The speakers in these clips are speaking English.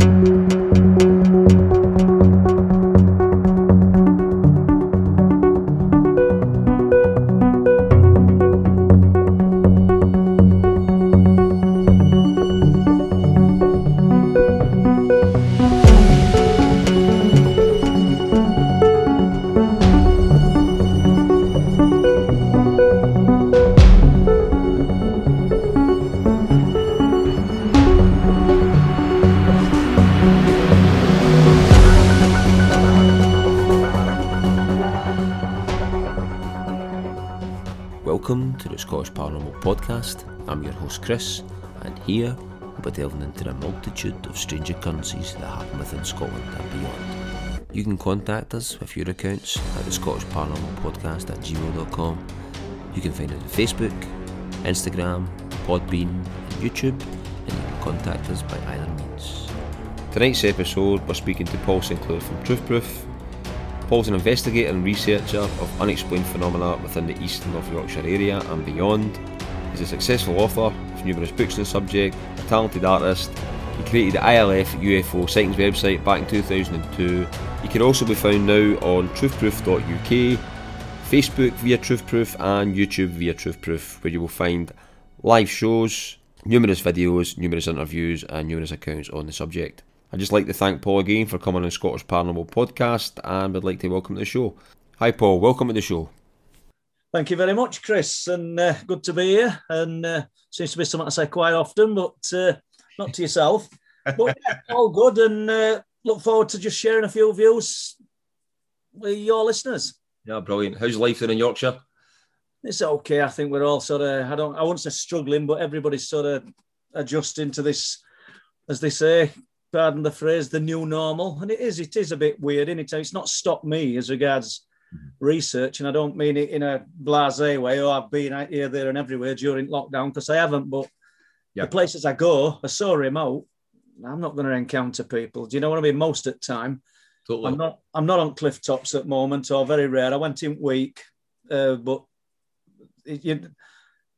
Welcome Chris, and here we'll be delving into a multitude of strange occurrences that happen within Scotland and beyond. You can contact us with your accounts at the Scottish Paranormal Podcast at gmail.com. You can find us on Facebook, Instagram, Podbean, and YouTube, and you can contact us by either means. Tonight's episode, we're speaking to Paul Sinclair from Truthproof. Paul's an investigator and researcher of unexplained phenomena within the East and North Yorkshire area and beyond. He's a successful author of numerous books on the subject, a talented artist. He created the ILF UFO sightings website back in 2002. He can also be found now on truthproof.uk, Facebook via Truthproof, and YouTube via Truthproof, where you will find live shows, numerous videos, numerous interviews, and numerous accounts on the subject. I'd just like to thank Paul again for coming on Scottish Paranormal Podcast and would like to welcome to the show. Hi, Paul. Welcome to the show. Thank you very much, Chris, and uh, good to be here. And uh, seems to be something I say quite often, but uh, not to yourself. But yeah, all good, and uh, look forward to just sharing a few views with your listeners. Yeah, brilliant. How's life there in Yorkshire? It's okay. I think we're all sort of, I don't, I won't say struggling, but everybody's sort of adjusting to this, as they say, pardon the phrase, the new normal. And it is, it is a bit weird, isn't it? It's not stopped me as regards research, and I don't mean it in a blasé way. Oh, I've been out here, there, and everywhere during lockdown because I haven't. But Yeah. the places I go are so remote. I'm not going to encounter people. Do you know what I mean? Most of the time, Totally. I'm not. I'm not on cliff tops at the moment, or very rare. I went in week, uh, but it, you,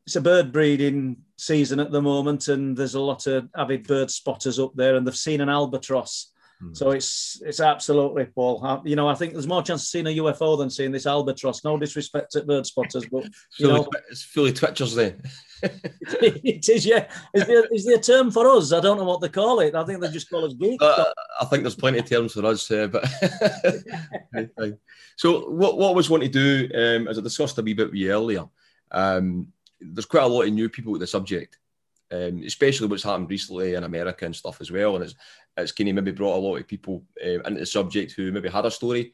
it's a bird breeding season at the moment, and there's a lot of avid bird spotters up there, and they've seen an albatross. Hmm. So it's it's absolutely Paul. You know, I think there's more chance of seeing a UFO than seeing this albatross. No disrespect to bird spotters, but you know, it's fully twitchers then. it is. Yeah, is there, is there a term for us? I don't know what they call it. I think they just call us geeks. Uh, I think there's plenty of terms for us, uh, but so what what I was wanting to do, um, as I discussed a wee bit with you earlier, um, there's quite a lot of new people with the subject, um, especially what's happened recently in America and stuff as well, and it's it's kind of maybe brought a lot of people um, into the subject who maybe had a story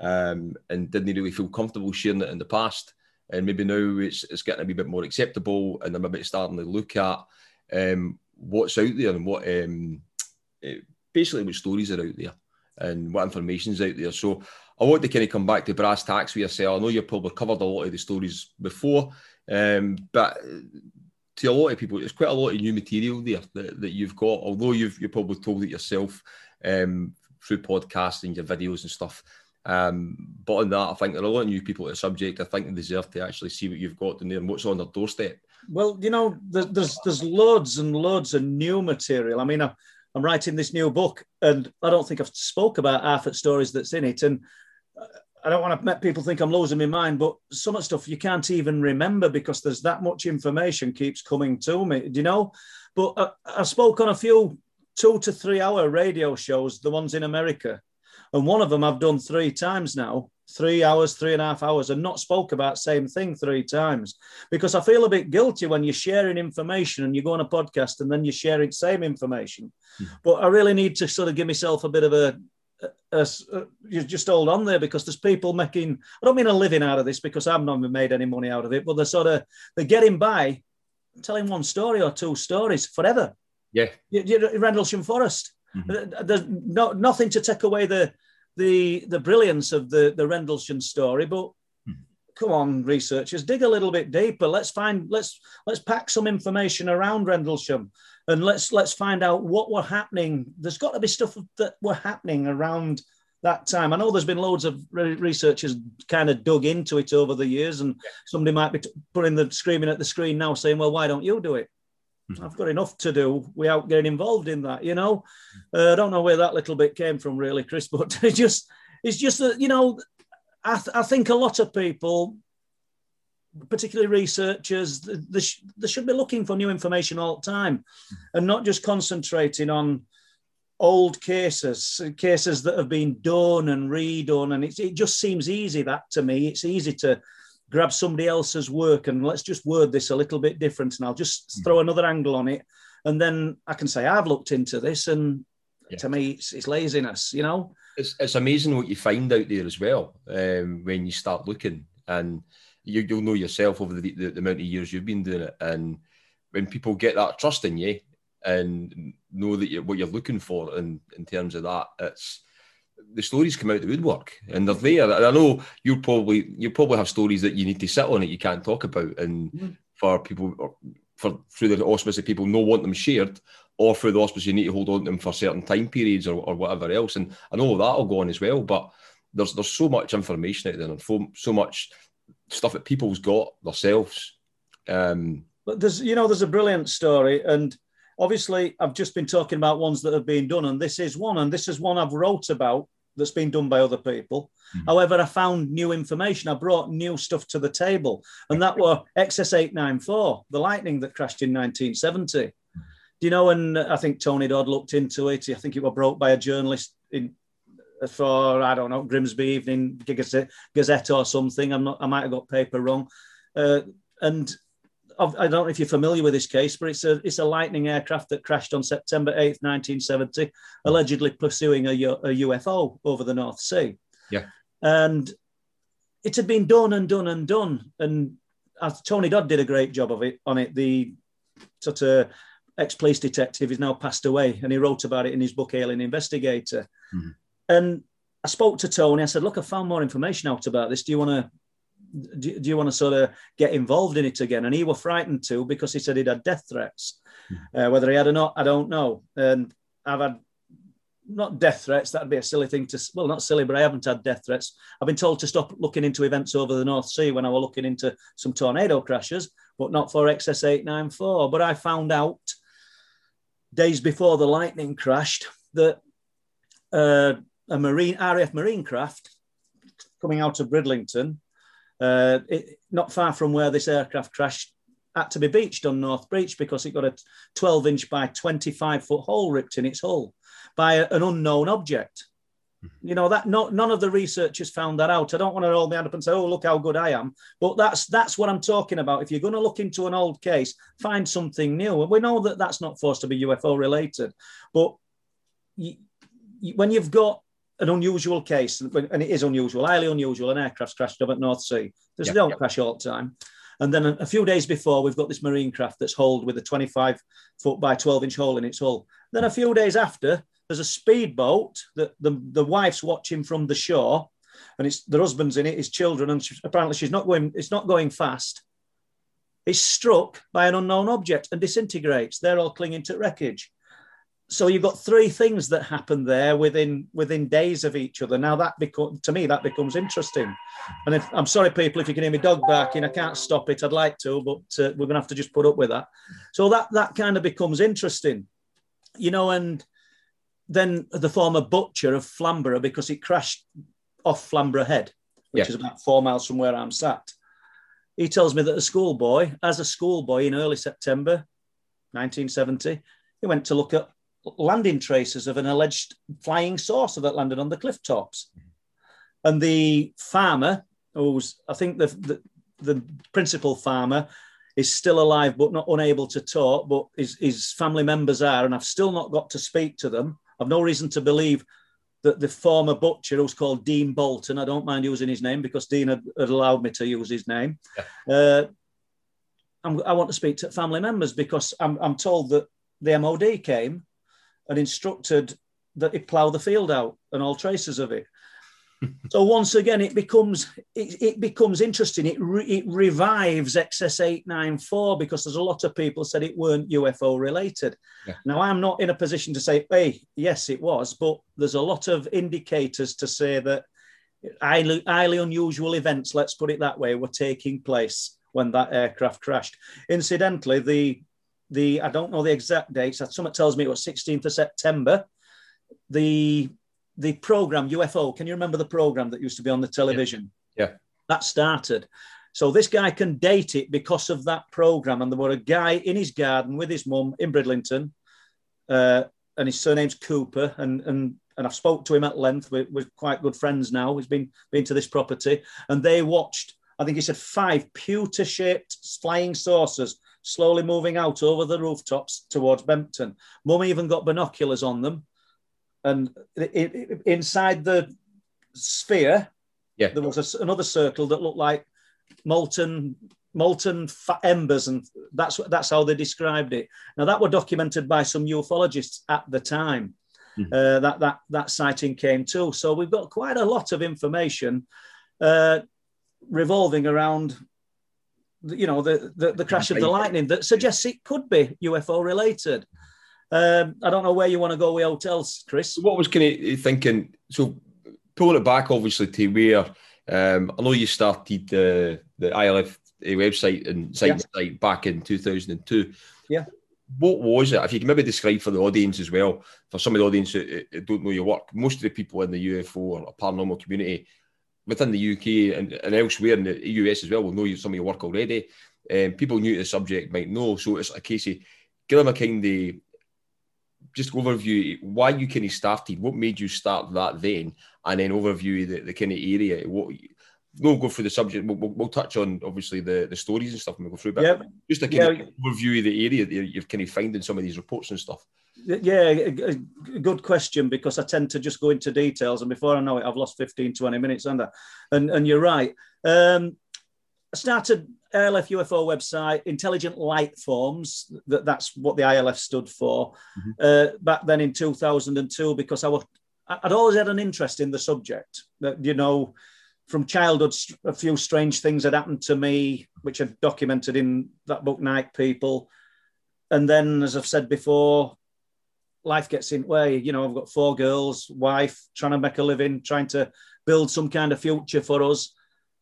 um, and didn't really feel comfortable sharing it in the past, and maybe now it's it's getting a wee bit more acceptable, and they're maybe starting to look at um, what's out there and what um, eh, basically what stories are out there and what information's out there. So I want to kind of come back to brass tacks with yourself. I know you've probably covered a lot of the stories before, um, but to a lot of people, it's quite a lot of new material there that, that you've got. Although you've you probably told it yourself um, through podcasting, your videos and stuff. Um, but on that, I think there are a lot of new people at the subject. I think they deserve to actually see what you've got in there and what's on their doorstep. Well, you know, there's there's, there's loads and loads of new material. I mean, I, I'm writing this new book, and I don't think I've spoke about half the stories that's in it. And I don't want to make people think I'm losing my mind, but some of the stuff you can't even remember because there's that much information keeps coming to me. Do you know? But I, I spoke on a few two to three hour radio shows, the ones in America, and one of them I've done three times now. Three hours, three and a half hours, and not spoke about same thing three times because I feel a bit guilty when you're sharing information and you go on a podcast and then you're sharing same information. Mhm. But I really need to sort of give myself a bit of a, a- a- you just hold on there because there's people making. I don't mean a living out of this because I've not made any money out of it, but they're sort of they're getting by telling one story or two stories forever. Yeah. You, you, Rendlesham Forest. Mhm. There's no, nothing to take away the the the brilliance of the the Rendlesham story, but Mhm. come on, researchers, dig a little bit deeper. Let's find let's let's pack some information around Rendlesham, and let's let's find out what were happening. There's got to be stuff that were happening around that time. I know there's been loads of re- researchers kind of dug into it over the years, and somebody might be putting the screaming at the screen now, saying, "Well, why don't you do it?" Mm-hmm. I've got enough to do without getting involved in that, you know. Uh, I don't know where that little bit came from, really, Chris, but it's just, it's just that, you know, I, th- I think a lot of people, particularly researchers, they, sh- they should be looking for new information all the time and not just concentrating on old cases, cases that have been done and redone. And it, it just seems easy that to me. It's easy to grab somebody else's work and let's just word this a little bit different and I'll just mm. throw another angle on it. And then I can say, I've looked into this. And yeah. to me, it's, it's, laziness, you know? It's, it's amazing what you find out there as well um, when you start looking. And you, will know yourself over the, the, the amount of years you've been doing it. And when people get that trust in you and know that you're, what you're looking for in, in terms of that, it's the stories come out the woodwork and they're there. And I know you probably you probably have stories that you need to sit on it you can't talk about, and mm. for people for through the auspice of people no want them shared, or through the auspice you need to hold on to them for certain time periods or, or whatever else. And I know that'll go on as well, but there's there's so much information out there and so, so much stuff that people's got themselves. Um, but there's you know there's a brilliant story and obviously I've just been talking about ones that have been done, and this is one, and this is one I've wrote about that's been done by other people. Mm-hmm. However, I found new information. I brought new stuff to the table, and that were XS894, the Lightning that crashed in 1970. Mm-hmm. Do you know? And I think Tony Dodd looked into it. I think it was brought by a journalist in for I don't know Grimsby Evening Gazette, or something. I'm not. I might have got paper wrong. Uh, and I don't know if you're familiar with this case, but it's a it's a Lightning aircraft that crashed on September 8th, 1970, allegedly pursuing a, a UFO over the North Sea. Yeah. And it had been done and done and done. And as Tony Dodd did a great job of it on it. The sort of ex-police detective is now passed away, and he wrote about it in his book Alien Investigator. Mm-hmm. And I spoke to Tony. I said, "Look, I found more information out about this. Do you want to do, do, you want to sort of get involved in it again? And he was frightened too because he said he'd had death threats. Mm-hmm. Uh, whether he had or not, I don't know. And I've had not death threats. That'd be a silly thing to. Well, not silly, but I haven't had death threats. I've been told to stop looking into events over the North Sea when I was looking into some tornado crashes, but not for XS eight nine four. But I found out days before the lightning crashed that uh, a marine RAF marine craft coming out of Bridlington uh, it, not far from where this aircraft crashed, had to be beached on North Beach because it got a 12 inch by 25 foot hole ripped in its hull by a, an unknown object. You know that none of the researchers found that out. I don't want to hold my hand up and say, "Oh, look how good I am," but that's that's what I'm talking about. If you're going to look into an old case, find something new. And we know that that's not forced to be UFO related, but you, you, when you've got an unusual case, and it is unusual, highly unusual. An aircraft crashed up at North Sea. There's, don't crash all the time. And then a, a, few days before, we've got this marine craft that's holed with a 25 foot by 12 inch hole in its hull. Then a few days after, there's a speedboat that the, the wife's watching from the shore, and it's the husband's in it, his children, and she, apparently she's not going. It's not going fast. It's struck by an unknown object and disintegrates. They're all clinging to wreckage so you've got three things that happen there within within days of each other. Now that become to me that becomes interesting. And if I'm sorry, people, if you can hear me dog barking, I can't stop it. I'd like to, but uh, we're gonna have to just put up with that. So that that kind of becomes interesting, you know. And then the former butcher of Flamborough because it crashed off Flamborough Head, which yeah. is about four miles from where I'm sat. He tells me that a schoolboy, as a schoolboy in early September 1970, he went to look at landing traces of an alleged flying saucer that landed on the cliff tops. And the farmer, who's I think the, the, the principal farmer, is still alive but not unable to talk, but his, his family members are, and I've still not got to speak to them. I've no reason to believe that the former butcher, who's called Dean Bolton, I don't mind using his name because Dean had, had allowed me to use his name. Yeah. Uh, i want to speak to family members because I'm, I'm told that the MOD came and instructed that he plough the field out and all traces of it. so once again, it becomes it, it becomes interesting. It re, it revives XS eight nine four because there's a lot of people said it weren't UFO related. Yeah. Now I'm not in a position to say, hey, yes, it was, but there's a lot of indicators to say that highly, highly unusual events, let's put it that way, were taking place when that aircraft crashed. Incidentally, the the I don't know the exact dates. Someone tells me it was 16th of September. The the program UFO. Can you remember the program that used to be on the television? Yeah. yeah. That started. So this guy can date it because of that program. And there were a guy in his garden with his mum in Bridlington, uh, and his surname's Cooper. And and and I've spoke to him at length. We're, we're quite good friends now. He's been been to this property, and they watched. I think he said five pewter-shaped flying saucers slowly moving out over the rooftops towards Bempton. Mum even got binoculars on them, and it, it, inside the sphere, yeah. there was a, another circle that looked like molten molten embers, and that's that's how they described it. Now that were documented by some ufologists at the time. Mm-hmm. Uh, that that that sighting came too. So we've got quite a lot of information uh, revolving around, you know, the the, the crash of the lightning that suggests it could be UFO related. Um, I don't know where you want to go with hotels, Chris. What was kind of thinking? So pulling it back, obviously, to where um, I know you started the the ILF website and site yeah. site back in 2002. Yeah. What was it? If you can maybe describe for the audience as well, for some of the audience who, don't know your work, most of the people in the UFO or paranormal community within the UK and, and elsewhere in the US as well will know some of your work already. Um, people new to the subject might know. So it's a case of give them a kind of just overview why you kind of started, what made you start that then, and then overview the, the kind of area. What we'll go through the subject. We'll, we'll, we'll, touch on obviously the, the stories and stuff, and we'll go through. But yep. just a kind yeah. of overview of the area that you're kind of finding some of these reports and stuff. Yeah, good question because I tend to just go into details, and before I know it, I've lost 15, 20 minutes under. And and you're right. Um, I started ILF UFO website, Intelligent Light Forms. That, that's what the ILF stood for mm-hmm. uh, back then in 2002 because I was I'd always had an interest in the subject. That you know, from childhood, a few strange things had happened to me, which are documented in that book, Night People. And then, as I've said before, life gets in the way. You know, I've got four girls, wife, trying to make a living, trying to build some kind of future for us,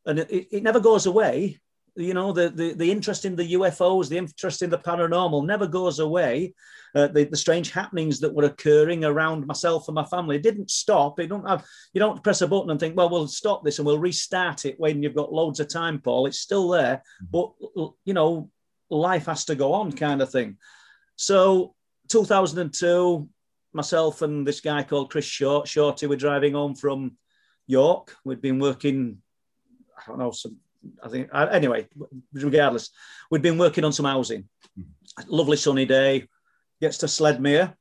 and it, it never goes away you know the, the the interest in the UFOs, the interest in the paranormal never goes away. Uh, the, the strange happenings that were occurring around myself and my family didn't stop. It don't have you don't press a button and think, well, we'll stop this and we'll restart it when you've got loads of time, Paul. It's still there, mm-hmm. but you know, life has to go on, kind of thing. So, 2002, myself and this guy called Chris Short, Shorty, were driving home from York. We'd been working, I don't know, some I think uh, anyway. Regardless, we'd been working on some housing. Lovely sunny day. Gets to Sledmere,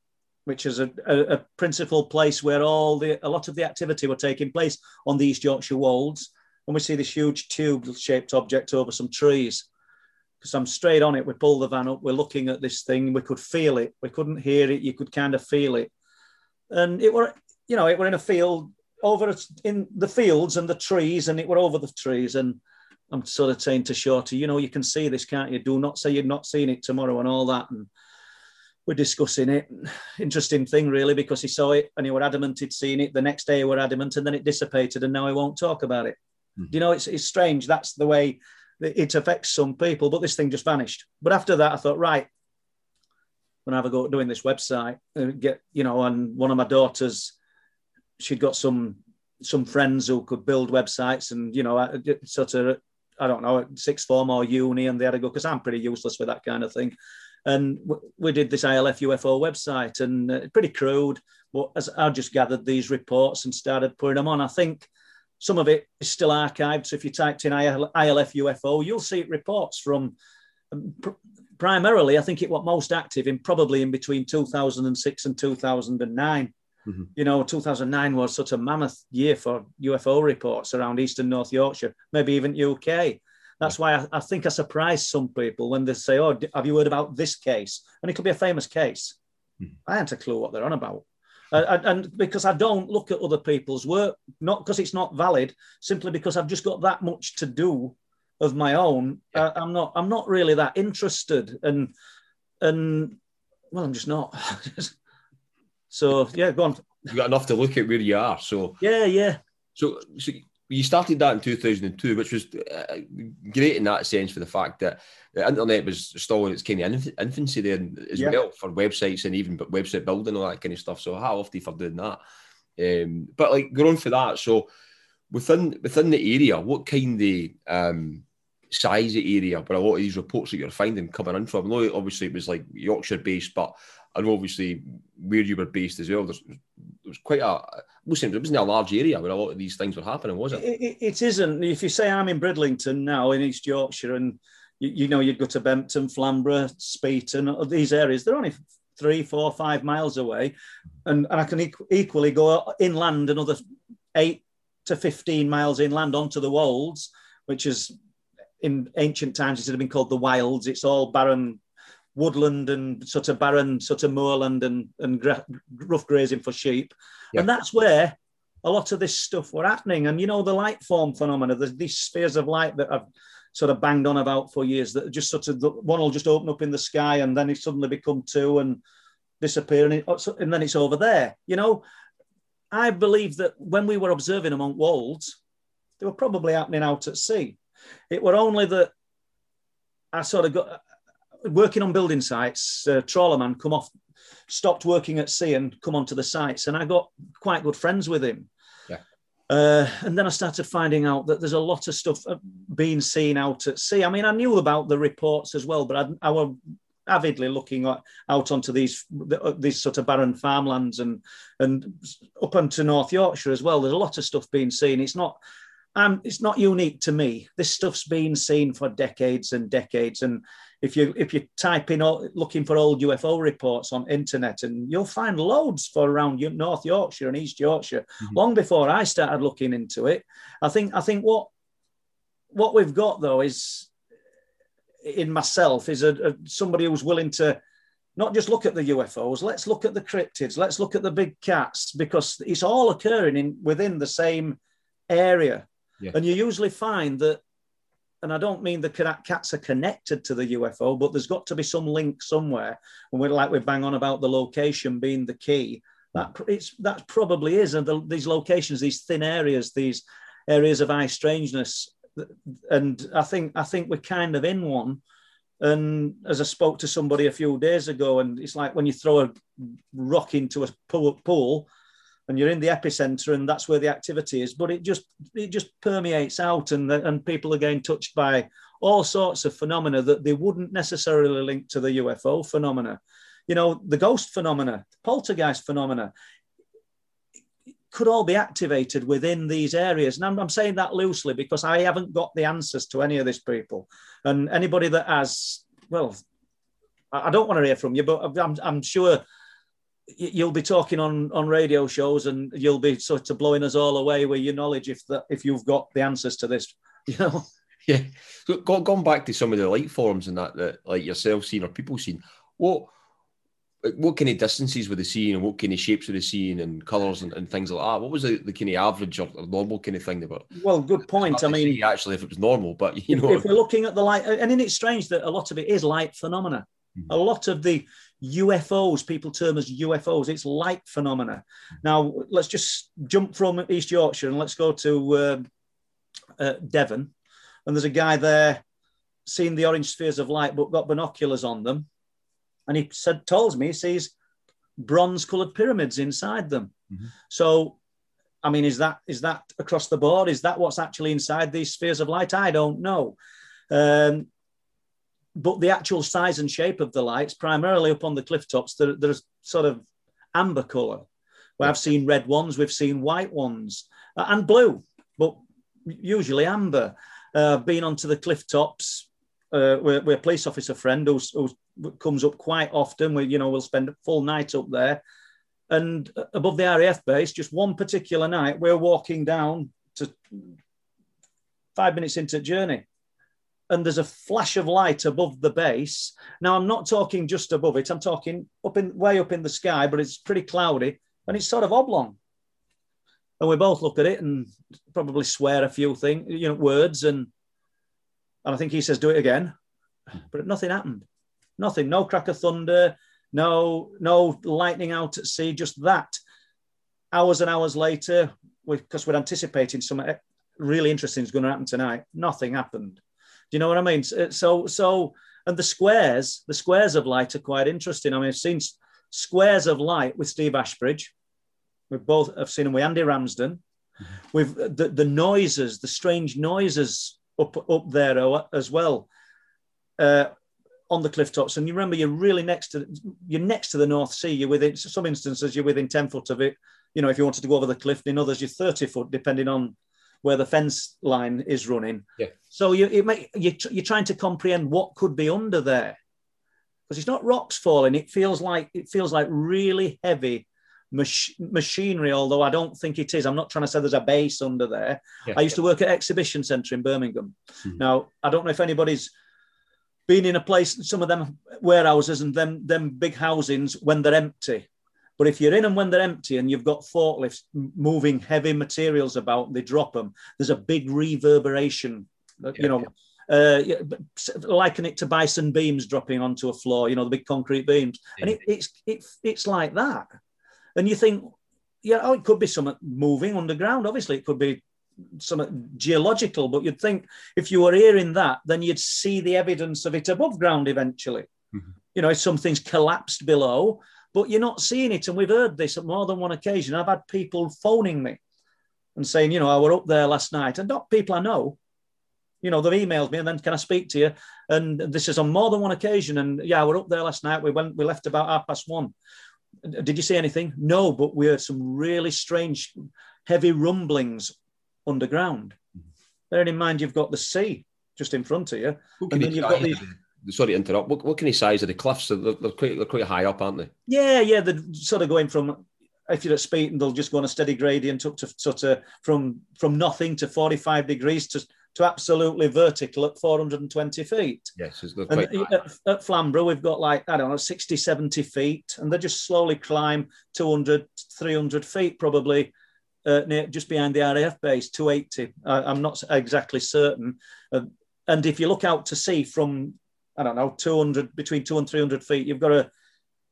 which is a, a, a, principal place where all the a lot of the activity were taking place on the East Yorkshire Wolds. And we see this huge tube-shaped object over some trees. Because I'm straight on it, we pull the van up. We're looking at this thing. We could feel it. We couldn't hear it. You could kind of feel it. And it were, you know, it were in a field over in the fields and the trees, and it were over the trees and I'm sort of saying to Shorty, you know, you can see this, can't you? Do not say you're not seeing it tomorrow and all that. And we're discussing it. Interesting thing, really, because he saw it and he were adamant he'd seen it. The next day, he were adamant, and then it dissipated, and now he won't talk about it. Mm-hmm. You know, it's, it's strange. That's the way it affects some people, but this thing just vanished. But after that, I thought, right, when I have a go at doing this website, uh, get you know, and one of my daughters, she'd got some some friends who could build websites, and you know, sort of I don't know, sixth form or uni, and they had to go because I'm pretty useless with that kind of thing. And we did this ILF UFO website, and uh, pretty crude. But as I just gathered these reports and started putting them on, I think some of it is still archived. So if you typed in ILF UFO, you'll see reports from um, pr- primarily, I think it was most active in probably in between 2006 and 2009. Mm-hmm. You know, 2009 was such a mammoth year for UFO reports around Eastern North Yorkshire, maybe even UK. That's why I, I, think I surprise some people when they say, "Oh, have you heard about this case?" And it could be a famous case. Mm-hmm. I haven't a clue what they're on about. Uh, and because I don't look at other people's work, not because it's not valid, simply because I've just got that much to do of my own. Yeah. Uh, I'm not. I'm not really that interested, and and well, I'm just not. So yeah, go on. You got enough to look at where you are. So yeah, yeah. So, so you started that in 2002, which was uh, great in that sense for the fact that the internet was still in its kind of infancy there as yeah. well for websites and even website building and all that kind of stuff. So how often for doing that. Um, but like going for that, so within within the area, what kind of um, size of area where a lot of these reports that you're finding coming in from? I know obviously it was like Yorkshire based, but Know obviously where you were based as well. There's, there was quite a, it wasn't a large area where a lot of these things were happening, was it? It, it isn't. If you say I'm in Bridlington now in East Yorkshire, and you, you know you'd go to Bempton, Flamborough, Speeton, these areas, they're only three, four, five miles away, and, and I can equally go inland another eight to fifteen miles inland onto the Wolds, which is in ancient times it would have been called the Wilds. It's all barren woodland and sort of barren sort of moorland and, and gra- rough grazing for sheep. Yeah. And that's where a lot of this stuff were happening. And, you know, the light form phenomena, there's these spheres of light that I've sort of banged on about for years that just sort of, one will just open up in the sky and then it suddenly become two and disappear and, it, oh, and then it's over there. You know, I believe that when we were observing on Wolds, they were probably happening out at sea. It were only that I sort of got, working on building sites, uh, trawlerman come off, stopped working at sea and come onto the sites, and I got quite good friends with him. Yeah. Uh, and then I started finding out that there's a lot of stuff uh, being seen out at sea. I mean, I knew about the reports as well, but I, I was avidly looking at, out onto these uh, these sort of barren farmlands and and up onto North Yorkshire as well. There's a lot of stuff being seen. It's not um, it's not unique to me. This stuff's been seen for decades and decades. And if you if you type in looking for old UFO reports on internet, and you'll find loads for around North Yorkshire and East Yorkshire. Mm-hmm. Long before I started looking into it, I think I think what what we've got though is in myself is a, a somebody who's willing to not just look at the UFOs. Let's look at the cryptids. Let's look at the big cats because it's all occurring in within the same area. Yeah. And you usually find that and I don't mean the cats are connected to the UFO, but there's got to be some link somewhere. And we're like we bang on about the location being the key. That it's that probably is, and the, these locations, these thin areas, these areas of high strangeness, and I think I think we're kind of in one. And as I spoke to somebody a few days ago, and it's like when you throw a rock into a pool, and you're in the epicenter and that's where the activity is but it just it just permeates out and and people are getting touched by all sorts of phenomena that they wouldn't necessarily link to the UFO phenomena you know the ghost phenomena poltergeist phenomena could all be activated within these areas. And I'm, I'm, saying that loosely because I haven't got the answers to any of these people. And anybody that has, well, I don't want to hear from you, but I'm, I'm sure you'll be talking on on radio shows and you'll be sort of blowing us all away with your knowledge if that if you've got the answers to this you know yeah so going back to some of the light forms and that that like yourself seen or people seen what what kind of distances were they seeing and what kind of shapes were they seeing and colours and, and things like that? What was the, the kind of average or, or normal kind of thing they were? Well, good point. I mean, actually, if it was normal, but you know, if we're looking at the light, and then it's strange that a lot of it is light phenomena. Mm-hmm. A lot of the UFOs, people term as UFOs, it's light phenomena. Now, let's just jump from East Yorkshire and let's go to uh, uh, Devon. And there's a guy there seeing the orange spheres of light, but got binoculars on them. And he said, tells me he sees bronze colored pyramids inside them. Mm-hmm. So, I mean, is that is that across the board? Is that what's actually inside these spheres of light? I don't know. Um, but the actual size and shape of the lights, primarily up on the cliff tops, they're, they're sort of amber color. Well, I've seen red ones, we've seen white ones, uh, and blue, but usually amber. Uh, been onto the cliff tops. Uh, we're, we're, a police officer friend who comes up quite often. We, you know, we'll spend a full night up there. And above the RAF base, just one particular night, we're walking down to five minutes into journey and there's a flash of light above the base. Now, I'm not talking just above it, I'm talking up in way up in the sky, but it's pretty cloudy and it's sort of oblong. And we both look at it and probably swear a few things, you know, words. And, and I think he says, do it again. But nothing happened. Nothing. No crack of thunder, no, no lightning out at sea, just that. Hours and hours later, because we, we're anticipating some really interesting is going to happen tonight. Nothing happened. You know what I mean? So, so, and the squares, the squares of light are quite interesting. I mean, I've seen squares of light with Steve Ashbridge. We've both have seen them with Andy Ramsden. Mm-hmm. With the, the noises, the strange noises up up there as well. Uh, on the cliff tops, and you remember you're really next to you're next to the North Sea. You're within some instances you're within ten foot of it. You know, if you wanted to go over the cliff, in others you're thirty foot, depending on where the fence line is running. Yeah. So you it may, you you're trying to comprehend what could be under there, because it's not rocks falling. It feels like it feels like really heavy mach- machinery. Although I don't think it is. I'm not trying to say there's a base under there. Yeah. I used to work at Exhibition Centre in Birmingham. Mm-hmm. Now I don't know if anybody's been in a place, some of them warehouses and them them big housings when they're empty. But if you're in them when they're empty and you've got forklifts moving heavy materials about, they drop them. There's a big reverberation. Uh, yeah, you know, yeah. uh, liken it to bison beams dropping onto a floor. You know, the big concrete beams, and it, it's it, it's like that. And you think, yeah, oh, it could be something moving underground. Obviously, it could be some geological, but you'd think if you were hearing that, then you'd see the evidence of it above ground eventually. Mm-hmm. You know, if something's collapsed below, but you're not seeing it. And we've heard this at more than one occasion. I've had people phoning me and saying, you know, I were up there last night, and not people I know. You know, they've emailed me and then can I speak to you? And this is on more than one occasion. And yeah, we're up there last night. We went, we left about half past one. Did you see anything? No, but we heard some really strange, heavy rumblings underground. Mm-hmm. Bearing in mind, you've got the sea just in front of you, and then you've got these. Sorry to interrupt. What, what kind of size are the cliffs? They're, they're, quite, they're quite high up, aren't they? Yeah, yeah. They're sort of going from if you're at Speeton, and they'll just go on a steady gradient up to sort of from from nothing to 45 degrees to to absolutely vertical at 420 feet. Yes, and at, at, Flamborough, we've got like, I don't know, 60, 70 feet, and they just slowly climb 200, 300 feet probably uh, near, just behind the RAF base, 280. I, am not exactly certain. Uh, and if you look out to sea from, I don't know, 200, between two and 300 feet, you've got a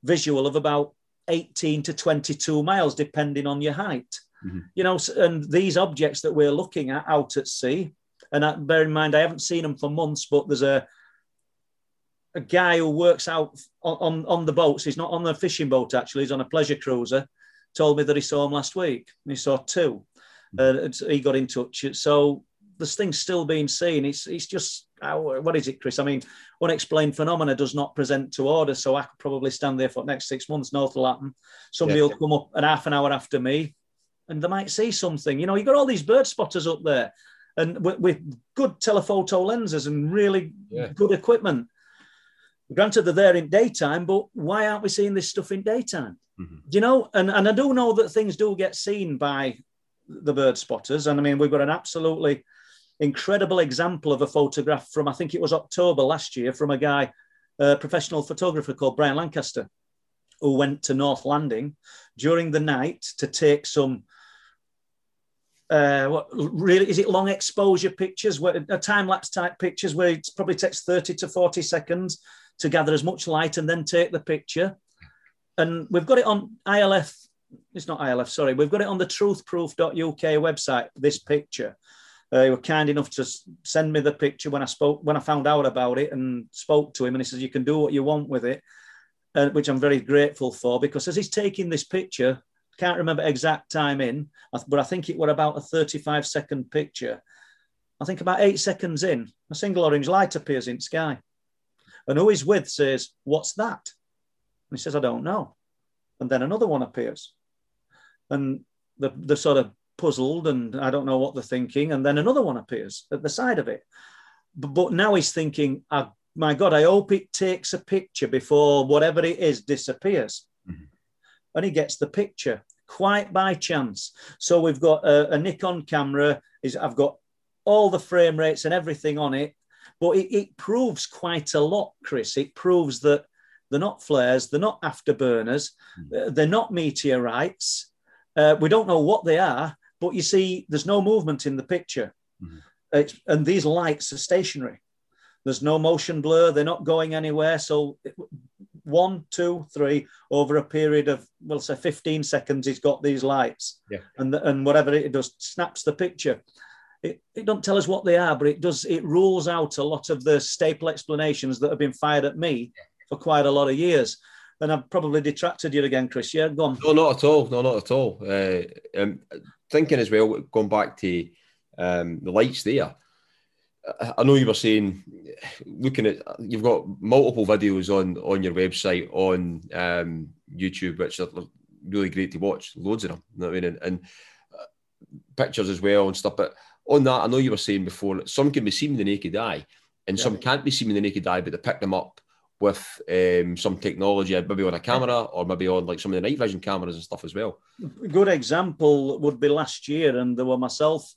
visual of about 18 to 22 miles, depending on your height. Mm-hmm. You know, and these objects that we're looking at out at sea, and I, bear in mind, I haven't seen them for months, but there's a a guy who works out on, on, on the boats. He's not on the fishing boat, actually. He's on a pleasure cruiser told me that he saw him last week. He saw two. Uh, he got in touch. So this thing's still being seen. It's it's just what is it, Chris? I mean, unexplained phenomena does not present to order. So I could probably stand there for the next six months. North will happen. Somebody yeah. will come up an half an hour after me, and they might see something. You know, you got all these bird spotters up there, and with, with good telephoto lenses and really yeah. good equipment. Granted, they're there in daytime, but why aren't we seeing this stuff in daytime? Mm-hmm. You know, and, and I do know that things do get seen by the bird spotters. And I mean, we've got an absolutely incredible example of a photograph from, I think it was October last year, from a guy, a professional photographer called Brian Lancaster, who went to North Landing during the night to take some. Uh, what really is it long exposure pictures where a time lapse type pictures where it probably takes 30 to 40 seconds to gather as much light and then take the picture and we've got it on ILF. It's not ILF, sorry. We've got it on the truthproof.uk website. This picture. Uh, were kind enough to send me the picture when I spoke when I found out about it and spoke to him, and he says you can do what you want with it, uh, which I'm very grateful for because as he's taking this picture, can't remember exact time in, but I think it were about a 35 second picture. I think about eight seconds in, a single orange light appears in sky, and who he's with says, "What's that?" And he says, I don't know. And then another one appears. And the, the sort of puzzled and I don't know what they're thinking. And then another one appears at the side of it. But, but now he's thinking, oh, my God, I hope it takes a picture before whatever it is disappears. Mm-hmm. And he gets the picture quite by chance. So we've got a, a Nikon camera. Is I've got all the frame rates and everything on it, but it, it proves quite a lot, Chris. It proves that they're not flares. They're not afterburners. Mm. They're not meteorites. Uh, we don't know what they are, but you see, there's no movement in the picture. Mm. and these lights are stationary. There's no motion blur. They're not going anywhere. So one, two, three, over a period of, we'll say 15 seconds, he's got these lights. Yeah. And, and whatever it does, snaps the picture. it, it doesn't tell us what they are, but it does. It rules out a lot of the staple explanations that have been fired at me for quite a lot of years. And I've probably detracted you again, Chris. Yeah, go on. No, not at all. No, not at all. Uh, um, thinking as well, going back to um, the lights there. I know you were saying, looking at, you've got multiple videos on on your website on um, YouTube, which are really great to watch. Loads of them. You know what I mean? And, and uh, pictures as well and stuff. But on that, I know you were saying before, some can be seen with the naked eye, and yeah. some can't be seen with the naked eye, but they pick them up with um, some technology, maybe on a camera or maybe on like some of the night vision cameras and stuff as well. A good example would be last year, and there were myself,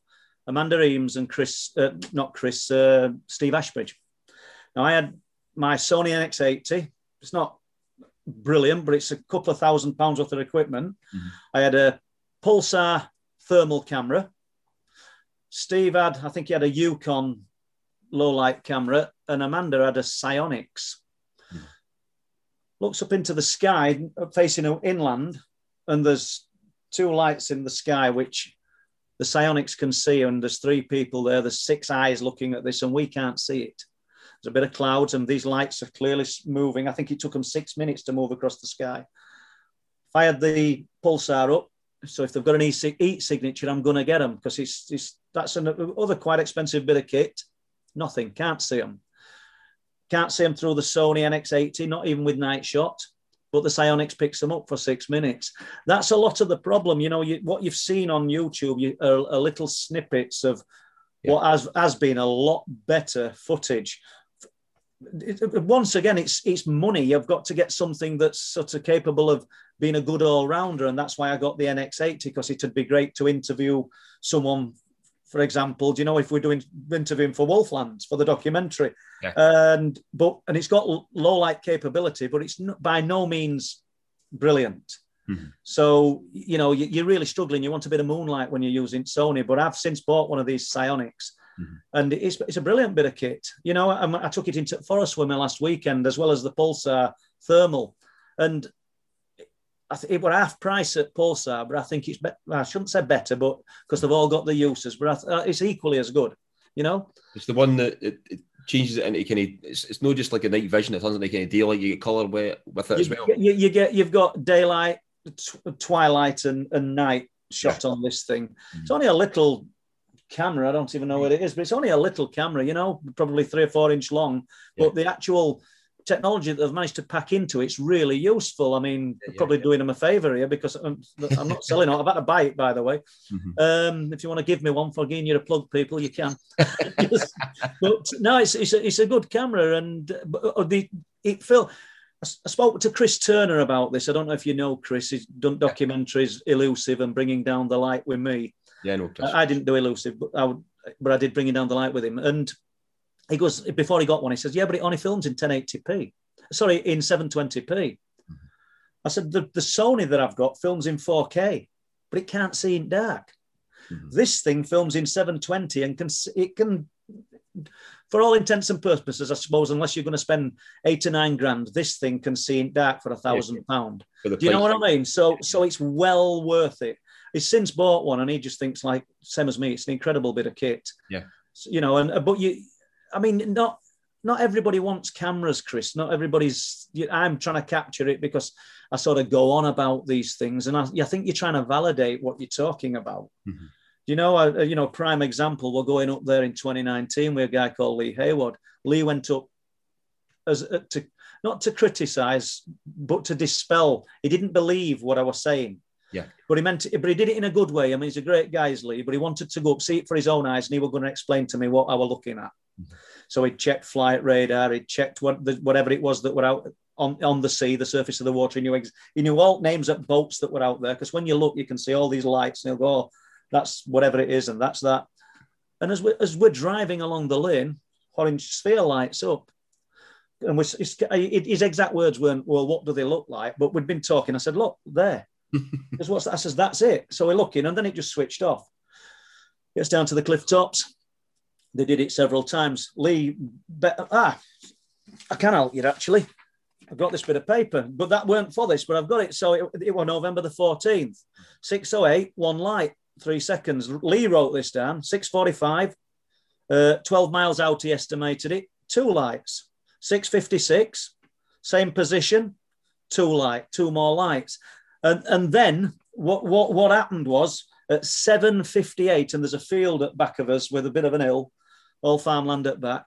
Amanda Eames, and Chris, uh, not Chris, uh, Steve Ashbridge. Now I had my Sony NX80. It's not brilliant, but it's a couple of thousand pounds worth of equipment. Mm-hmm. I had a Pulsar thermal camera. Steve had, I think he had a Yukon low light camera, and Amanda had a SiOnyx looks up into the sky facing inland, and there's two lights in the sky which the SiOnyx can see, and there's three people there. There's six eyes looking at this, and we can't see it. There's a bit of clouds, and these lights are clearly moving. I think it took them six minutes to move across the sky. Fired the pulsar up, so if they've got an heat signature, I'm going to get them because it's, it's that's another quite expensive bit of kit. Nothing, can't see them. Can't see them through the Sony NX80, not even with night shot. But the SiOnyx picks them up for six minutes. That's a lot of the problem. You know, you, what you've seen on YouTube you, are, are little snippets of yeah. what has, has been a lot better footage once again, it's it's money. You've got to get something that's sort of capable of being a good all rounder, and that's why I got the NX80 because it'd be great to interview someone for example, do you know if we're doing interviewing for Wolflands for the documentary, yeah. and but and it's got low light capability, but it's by no means brilliant. Mm-hmm. So you know you, are really struggling. You want a bit of moonlight when you're using Sony, but I've since bought one of these SiOnyx, mm-hmm. and it's it's a brilliant bit of kit. You know, I, I took it into forest swimmer last weekend as well as the Pulsar thermal, and it were half price at Pulsar, but I think it's be- I shouldn't say better, but because they've all got the uses, but th- uh, it's equally as good. You know, it's the one that it, it changes it into kind of it's, it's not just like a night vision. It doesn't like any daylight. You get color with, with it you, as well. You, you, get you've got daylight, t- twilight, and, and night shot yeah. on this thing. Mm-hmm. It's only a little camera. I don't even know what it is, but it's only a little camera. You know, probably three or four inch long. Yeah. But the actual technology that they've managed to pack into it's really useful. I mean, yeah, probably yeah. doing them a favour here because I'm, I'm not selling it. I've had to buy it, by the way. Mm-hmm. Um, if you want to give me one for giving you a plug, people, you can. but no, it's, it's, a, it's a good camera, and uh, the it felt. I spoke to Chris Turner about this. I don't know if you know Chris. He's done documentaries, Elusive, and Bringing Down the Light with me. Yeah, no. I, I didn't do Elusive, but I, would, but I did Bringing Down the Light with him, and he goes before he got one. He says, "Yeah, but it only films in 1080p. Sorry, in 720p." Mm-hmm. I said, the, "The Sony that I've got films in 4K, but it can't see in dark. Mm-hmm. This thing films in 720 and can it can." For all intents and purposes, I suppose, unless you're going to spend eight or nine grand, this thing can see in dark for a thousand pound. Do you know what I mean? So, so it's well worth it. He's since bought one, and he just thinks like same as me. It's an incredible bit of kit. Yeah, you know, and but you I mean, not not everybody wants cameras, Chris. Not everybody's. I'm trying to capture it because I sort of go on about these things, and I, I think you're trying to validate what you're talking about. Mm-hmm. You know, I, you know, prime example. We're going up there in 2019 with a guy called Lee Hayward. Lee went up as uh, to not to criticize, but to dispel. He didn't believe what I was saying. Yeah. But he meant, but he did it in a good way. I mean, he's a great guy, Lee. But he wanted to go up, see it for his own eyes, and he was going to explain to me what I was looking at. So he checked flight radar, he checked what the, whatever it was that were out on, on the sea, the surface of the water. He knew he knew all names of boats that were out there because when you look, you can see all these lights, and he'll go, oh, "That's whatever it is, and that's that." And as we as we're driving along the lane, orange sphere lights up, and his, uh, his exact words weren't, "Well, what do they look like?" But we'd been talking. I said, "Look there." Because what's that? I says, "That's it." So we're looking, and then it just switched off. Gets down to the cliff tops they did it several times. Lee, ah, I can help you actually. I've got this bit of paper, but that weren't for this, but I've got it. So it, it was November the 14th, 608, one light. three seconds. Lee wrote this down. Six forty-five. Uh, Twelve miles out, he estimated it. Two lights. Six fifty-six. Same position. Two light. Two more lights. And and then what what what happened was at seven fifty-eight, and there's a field at back of us with a bit of an hill, all farmland at back,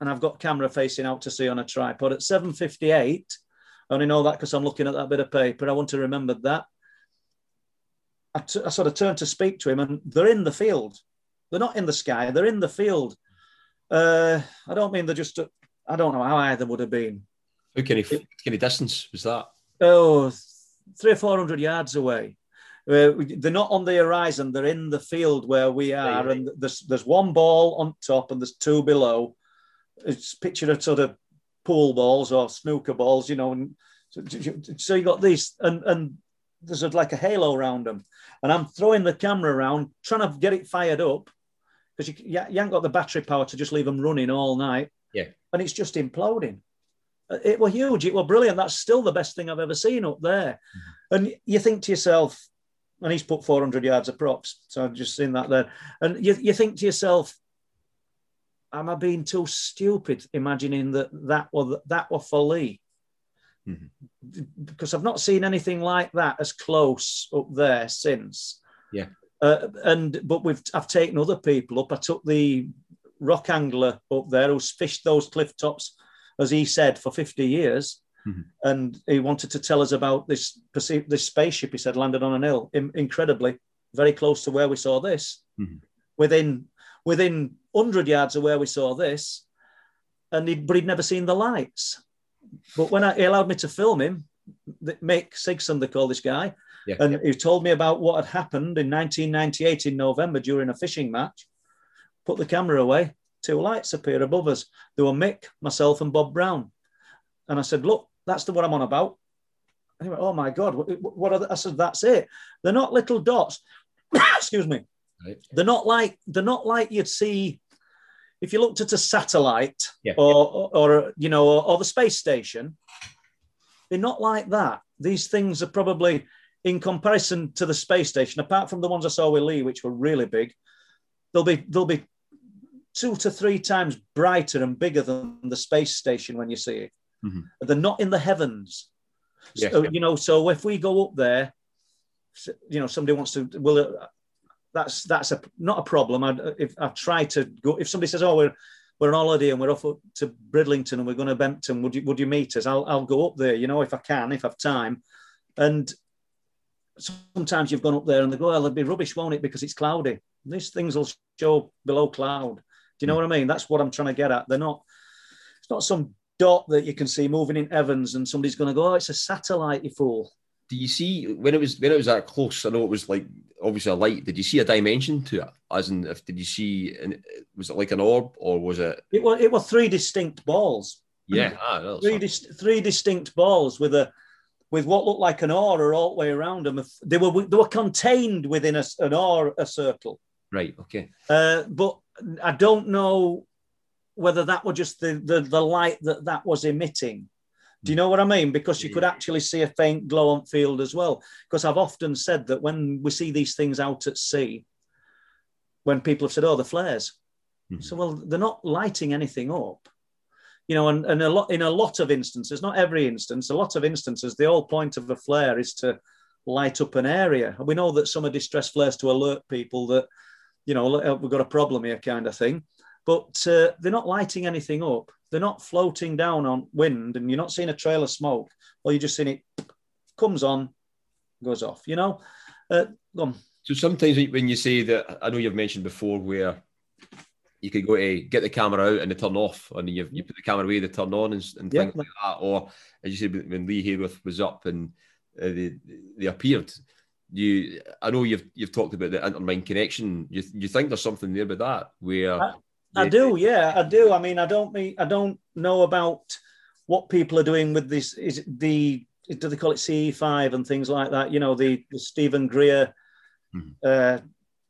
and I've got camera facing out to sea on a tripod at seven fifty-eight. I only know that because I'm looking at that bit of paper. I want to remember that. I, t- I sort of turned to speak to him, and they're in the field. They're not in the sky. They're in the field. Uh, I don't mean they're just. I don't know how high they would have been. How can he? Any distance was that? Oh, three or four hundred yards away. Uh, they're not on the horizon. They're in the field where we are, Right. and there's there's one ball on top, and there's two below. It's picture of sort of pool balls or snooker balls, you know. And so, so you got these, and and there's like a halo around them, and I'm throwing the camera around, trying to get it fired up because you, you you ain't got the battery power to just leave them running all night. Yeah. and it's just imploding. Uh, It were huge. It were brilliant. That's still the best thing I've ever seen up there. And you think to yourself, and he's put 400 yards of props. So I've just seen that there. And you, you think to yourself, am I being too stupid imagining that that were, that were for Lee? Mhm. Because I've not seen anything like that as close up there since. Yeah. Uh, and but we've I've taken other people up. I took the rock angler up there who's fished those cliff tops, as he said, for 50 years. Mhm. And he wanted to tell us about this perceived this spaceship. He said landed on an hill, in- incredibly, very close to where we saw this. Mhm. Within within 100 yards of where we saw this, and he but he'd never seen the lights. But when I, he allowed me to film him, Mick Sigson, they call this guy, Yeah. and he told me about what had happened in 1998 in November during a fishing match. Put the camera away, two lights appear above us. There were Mick, myself, and Bob Brown. And I said, Look, that's the what I'm on about. And he went, Oh my God, what, what are the-" I said, That's it. They're not little dots. Excuse me. Right. They're not like they're not like you'd see if you looked at a satellite Yeah. or, or, or you know or, or the space station. They're not like that. These things are probably in comparison to the space station, apart from the ones I saw with Lee, which were really big, they'll be they'll be two to three times brighter and bigger than the space station when you see it. Mhm. They're not in the heavens. Yeah. So, you know, so if we go up there, you know, somebody wants to, well, that's that's a not a problem. I if I try to go, if somebody says, oh, we're we're on holiday and we're off to Bridlington and we're going to Bempton, would you would you meet us? I'll I'll go up there, you know, if I can, if I've time, and sometimes you've gone up there and they go, well, it'll be rubbish, won't it? Because it's cloudy. These things will show below cloud. Do you know what I mean? That's what I'm trying to get at. They're not, it's not some dot that you can see moving in Evans, and somebody's going to go, oh, it's a satellite, you fool. Do you see when it was when it was that close? I know it was like obviously a light. Did you see a dimension to it? As in, if did you see? an- Was it like an orb or was it? It was, it was three distinct balls, Yeah, ah, three, dis- three distinct balls with a, with what looked like an aura all the way around them. They were, they were contained within a, an aura, a circle. right. Okay. Uh, but I don't know whether that were just the, the, the light that that was emitting. Do you know what I mean? Because you could actually see a faint glow on field as well. Because I've often said that when we see these things out at sea, when people have said, "Oh, the flares," Mhm. so well, they're not lighting anything up. You know, and, and a lot in a lot of instances, not every instance, a lot of instances, the whole point of a flare is to light up an area. And we know that some are distress flares to alert people that, you know, we've got a problem here, kind of thing. But uh, they're not lighting anything up. They're not floating down on wind, and you're not seeing a trail of smoke. Or you're just seeing it comes on, goes off. You know, uh. So sometimes when you say that, I know you've mentioned before where you could go to get the camera out and they turn off, and you, you put the camera away, they turn on, and, and Yeah. things like that. Or as you said, when Lee Hayworth was up and uh, they they appeared, you I know you've you've talked about the intermind connection. You you think there's something there with that where I- I do, yeah, I do. I mean, I don't mean I don't know about what people are doing with this. Is the do they call it CE five and things like that? You know, the, the Steven Greer Mhm. uh,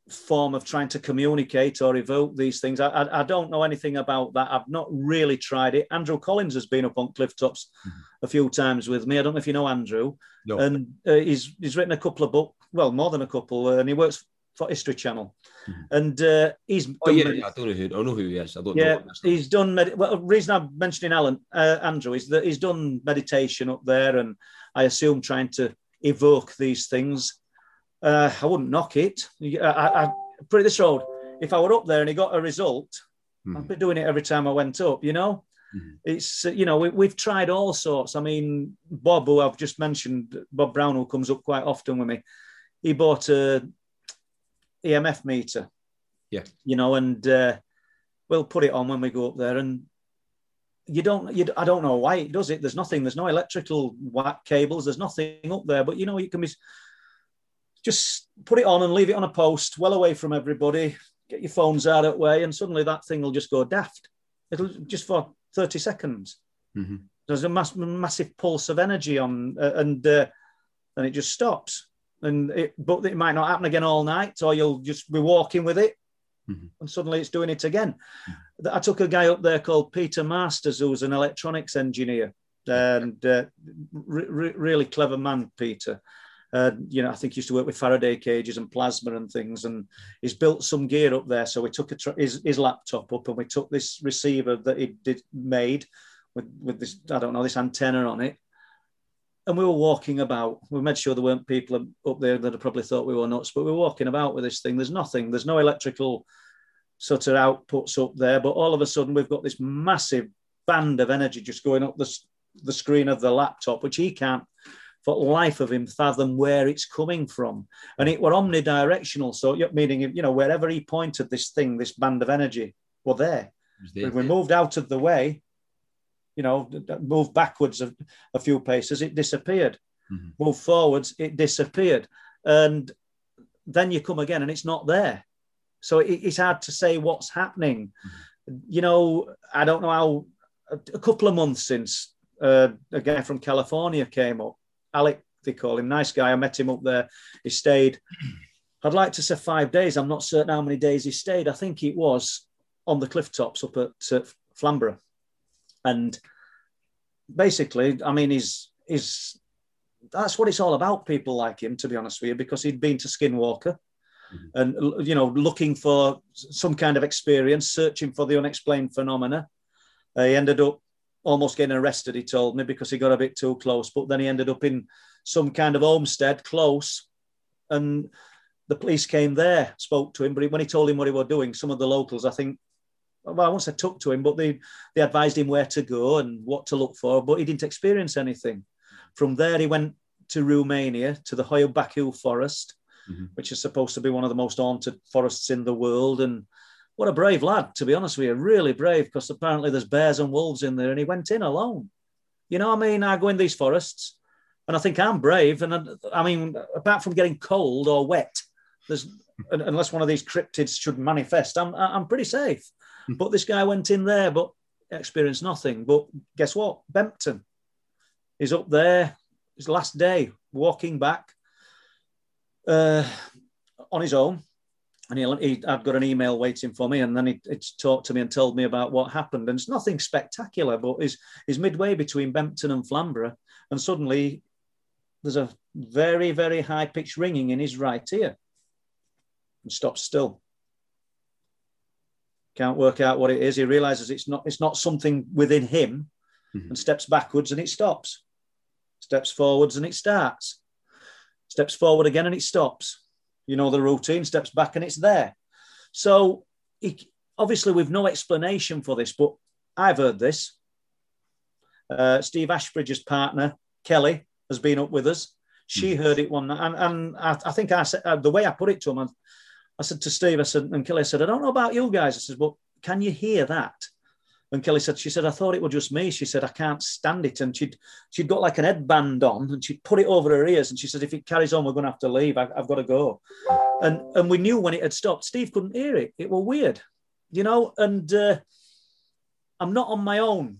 form of trying to communicate or evoke these things. I, I, I don't know anything about that. I've not really tried it. Andrew Collins has been up on cliff tops Mhm. a few times with me. I don't know if you know Andrew, No. and uh, he's he's written a couple of books, well, more than a couple, uh, and he works for History Channel, mm-hmm. and uh, he's. Oh yeah, med- I don't know who. I know who he is. I don't yeah, know. he's done. Med- well, the reason I'm mentioning Alan uh, Andrew is that he's done meditation up there, and I assume trying to evoke these things. Uh, I wouldn't knock it. I, I, I put it this road: if I were up there and he got a result, mm-hmm. I'd be doing it every time I went up. You know. Mm-hmm. It's you know we, have tried all sorts. I mean, Bob, who I've just mentioned, Bob Brown, who comes up quite often with me, he bought a EMF meter. Yeah. You know, and uh, we'll put it on when we go up there, and you don't. You, I don't know why it does it. There's nothing. There's no electrical cables. There's nothing up there. But you know, you can be just put it on and leave it on a post, well away from everybody. Get your phones out of the way, and suddenly that thing will just go daft. It'll just for 30 seconds. Mm-hmm. There's a mass, massive pulse of energy on, uh, and uh, then it just stops and it, but it might not happen again all night, or you'll just be walking with it, mm-hmm. and suddenly it's doing it again. Mm-hmm. I took a guy up there called Peter Masters, who was an electronics engineer, and uh, re- re- really clever man, Peter. Uh, you know, I think he used to work with Faraday cages and plasma and things, and he's built some gear up there. So we took tra- his, his laptop up, and we took this receiver that he did made with with this I don't know this antenna on it, and we were walking about. We made sure there weren't people up there that had probably thought we were nuts, but we were walking about with this thing. There's nothing. There's no electrical sort of outputs up there, but all of a sudden we've got this massive band of energy just going up the, the screen of the laptop, which he can't, for life of him, fathom where it's coming from. And it were omnidirectional, so meaning you know wherever he pointed this thing, this band of energy, were there. We moved out of the way, you know, move backwards a, a few paces, it disappeared. Mm-hmm. Move forwards, it disappeared. And then you come again and it's not there. So it, it's hard to say what's happening. Mm-hmm. You know, I don't know how, a, a couple of months since uh, a guy from California came up, Alec, they call him, nice guy. I met him up there. He stayed, I'd like to say five days. I'm not certain how many days he stayed. I think it was on the cliff tops up at uh, Flamborough. And basically, I mean, he's he's that's what it's all about. People like him, to be honest with you, because he'd been to Skinwalker, mm-hmm. and you know, looking for some kind of experience, searching for the unexplained phenomena. Uh, he ended up almost getting arrested. He told me because he got a bit too close, but then he ended up in some kind of homestead close, and the police came there, spoke to him. But when he told him what he was doing, some of the locals, I think, well, I won't say took to him, but they, they advised him where to go and what to look for, but he didn't experience anything. From there, he went to Romania, to the Hoia Baciu forest, mm-hmm. which is supposed to be one of the most haunted forests in the world. And what a brave lad, to be honest with you, really brave, because apparently there's bears and wolves in there, and he went in alone. You know, I mean, I go in these forests, and I think I'm brave. And I, I mean, apart from getting cold or wet, there's unless one of these cryptids should manifest, I'm I'm pretty safe. But this guy went in there, but experienced nothing. But guess what? Bempton is up there. His last day, walking back uh, on his own. And he, he, I'd got an email waiting for me, and then he, he talked to me and told me about what happened. And it's nothing spectacular, but he's, he's midway between Bempton and Flamborough, and suddenly there's a very, very high pitched ringing in his right ear and stops still can't work out what it is. He realizes it's not it's not something within him, mm-hmm. and steps backwards and it stops. Steps forwards and it starts. Steps forward again and it stops. You know the routine. Steps back and it's there. So he, obviously we've no explanation for this, but I've heard this. Uh, Steve Ashbridge's partner Kelly has been up with us. She mm-hmm. heard it one night, and, and I, I, think I said uh, the way I put it to him, I said to Steve, I said, and Kelly said, I don't know about you guys. I said, but can you hear that? And Kelly said, she said, I thought it was just me. She said, I can't stand it. And she'd she'd got like an headband on and she'd put it over her ears. And she said, if it carries on, we're going to have to leave. I, have got to go. And and we knew when it had stopped. Steve couldn't hear it. It was weird, you know. And uh, I'm not on my own,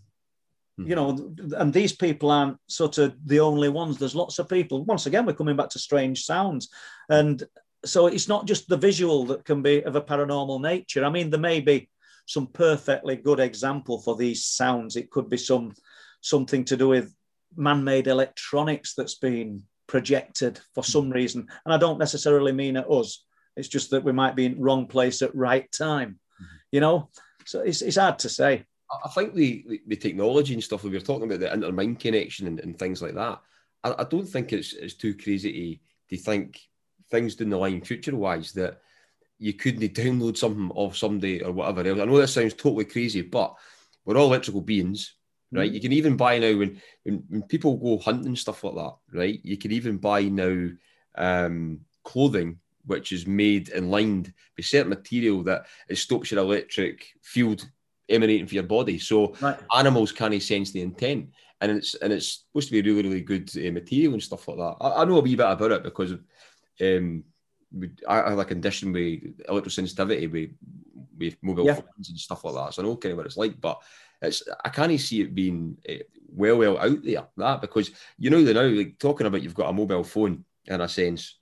you know. And these people aren't sort of the only ones. There's lots of people. Once again, we're coming back to strange sounds. And so it's not just the visual that can be of a paranormal nature. I mean, there may be some perfectly good example for these sounds. It could be some something to do with man-made electronics that's been projected for some reason, and I don't necessarily mean at us. It's just that we might be in wrong place at right time, mm-hmm. you know. So it's, it's hard to say. I think the, the technology and stuff that we were talking about, the intermind connection and, and things like that, I, I, don't think it's, it's too crazy to, to think things down the line future wise that you couldn't download something off somebody or whatever else. I know that sounds totally crazy, but we're all electrical beings, right? Mm. You can even buy now when, when, when people go hunting stuff like that, right? You can even buy now um, clothing which is made and lined with certain material that it stops your electric field emanating from your body. So right. animals can't sense the intent, and it's and it's supposed to be really really good uh, material and stuff like that. I, I, know a wee bit about it because um, we, I have a condition with electrosensitivity with with mobile yeah. phones and stuff like that. So I know kind of what it's like, but it's I can't see it being uh, well well out there that because you know the now like talking about you've got a mobile phone in a sense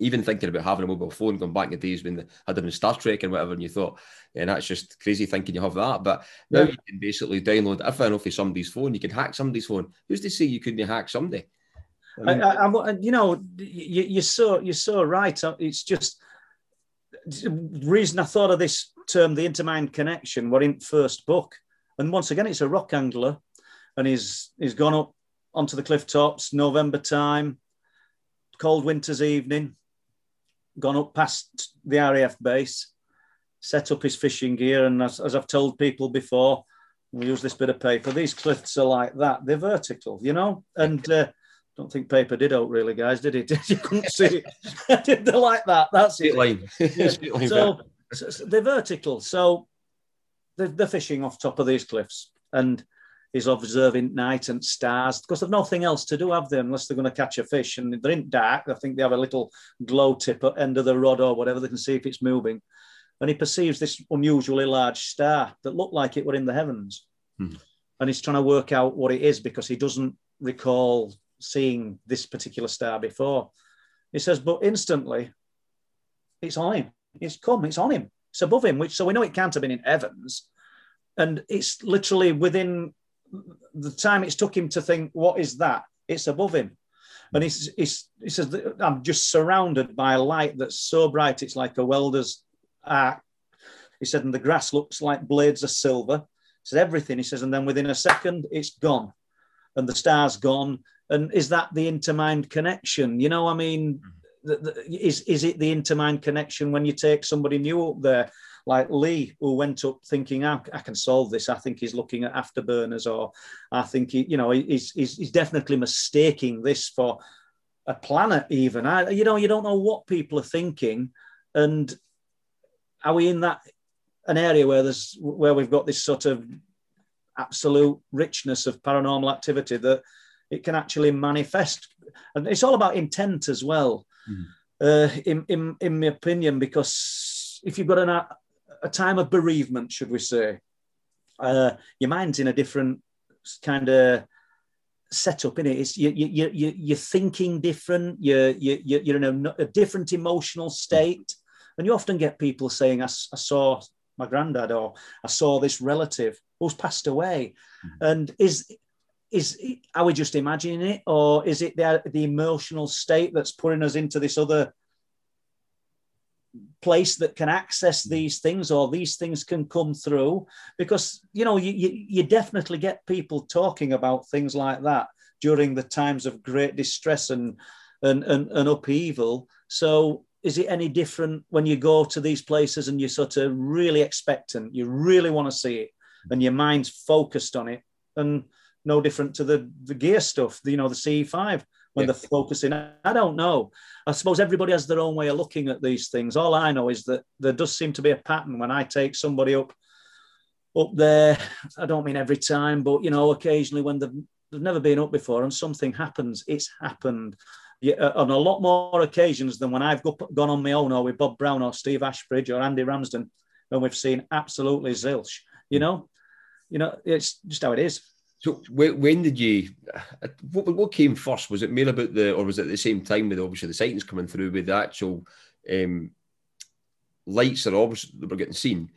even thinking about having a mobile phone, going back in the days when they had them in Star Trek and whatever, and you thought, and that's just crazy thinking you have that. But now yeah. you can basically download everything off of somebody's phone. You can hack somebody's phone. Who's to say you couldn't hack somebody? I mean, I, I, you know, you, are so you're so right. It's just reason I thought of this term, the intermind connection, were in first book, and once again, it's a rock angler, and he's he's gone up onto the cliff tops, November time, cold winter's evening, gone up past the RAF base, set up his fishing gear, and as, as I've told people before, we use this bit of paper. These cliffs are like that; they're vertical, you know. And uh, don't think paper did out really, guys, did it? you couldn't see it. did they're like that. That's it. Line. Yeah. so, so, they're vertical. So they're, they're fishing off top of these cliffs, and is observing night and stars because they've nothing else to do, have they? Unless they're going to catch a fish and they're in dark. I think they have a little glow tip at end of the rod or whatever. They can see if it's moving. And he perceives this unusually large star that looked like it were in the heavens. Hmm. And he's trying to work out what it is because he doesn't recall seeing this particular star before. He says, but instantly, it's on him. It's come. It's on him. It's above him. Which so we know it can't have been in Evans. and it's literally within the time it's took him to think, what is that? It's above him. And he's, he says, I'm just surrounded by a light that's so bright, it's like a welder's arc. He said, and the grass looks like blades of silver. He said, everything. He says, and then within a second, it's gone. And the star's gone. And is that the intermind connection? You know, I mean, mm-hmm. is, is it the intermind connection when you take somebody new up there? like Lee, who went up thinking, I, I can solve this. I think he's looking at afterburners, or I think he, you know, he's, he's, he's definitely mistaking this for a planet. Even I, you know, you don't know what people are thinking, and are we in that an area where there's where we've got this sort of absolute richness of paranormal activity that it can actually manifest, and it's all about intent as well. Mm. Uh, in, in in my opinion, because if you've got an a time of bereavement, should we say. Uh, your mind's in a different kind of setup in it. It's you, you, you, you're thinking different. You're, you, you're in a, a, different emotional state, and you often get people saying, "I, I saw my granddad," or "I saw this relative who's passed away," mm-hmm. and is is are we just imagining it, or is it the, the emotional state that's putting us into this other place that can access mm. these things or these things can come through? Because you know you, you, you, definitely get people talking about things like that during the times of great distress and and, and, and upheaval. So is it any different when you go to these places and you're sort of really expectant you really want to see it and your mind's focused on it? And no different to the the gear stuff you know the ce5 when yeah. they're focusing. I don't know. I suppose everybody has their own way of looking at these things. All I know is that there does seem to be a pattern when I take somebody up up there. I don't mean every time, but you know, occasionally when they've, they've never been up before and something happens, it's happened. Yeah, uh, on a lot more occasions than when I've go, gone on my own or with Bob Brown or Steve Ashbridge or Andy Ramsden, and we've seen absolutely zilch. You know, you know, it's just how it is. So when did you? What, what came first? Was it more about the, or was it at the same time with obviously the sightings coming through with the actual um, lights that obviously that were getting seen,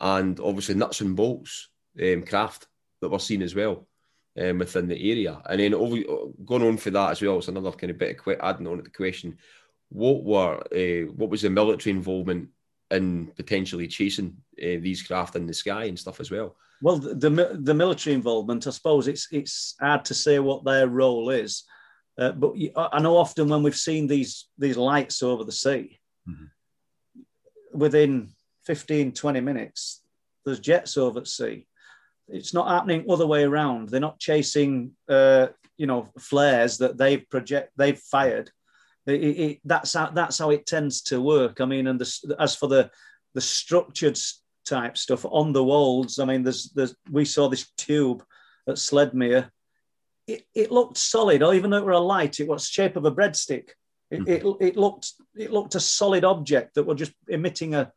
and obviously nuts and bolts um, craft that were seen as well um, within the area, and then over, going on for that as well. It's another kind of bit of adding on to the question. what were uh, what was the military involvement in potentially chasing uh, these craft in the sky and stuff as well? Well, the, the, the military involvement, I suppose it's it's hard to say what their role is, uh, but I know often when we've seen these these lights over the sea, mm-hmm. within 15, 20 minutes, there's jets over at sea. It's not happening other way around. They're not chasing, uh, you know, flares that they've project they've fired. It, it, that's how that's how it tends to work. I mean, and the, as for the the structured type stuff on the walls, I mean, there's there's we saw this tube at Sledmere. It, it looked solid, or even though it were a light, it was the shape of a breadstick. It, mm. it, it looked it looked a solid object that were just emitting a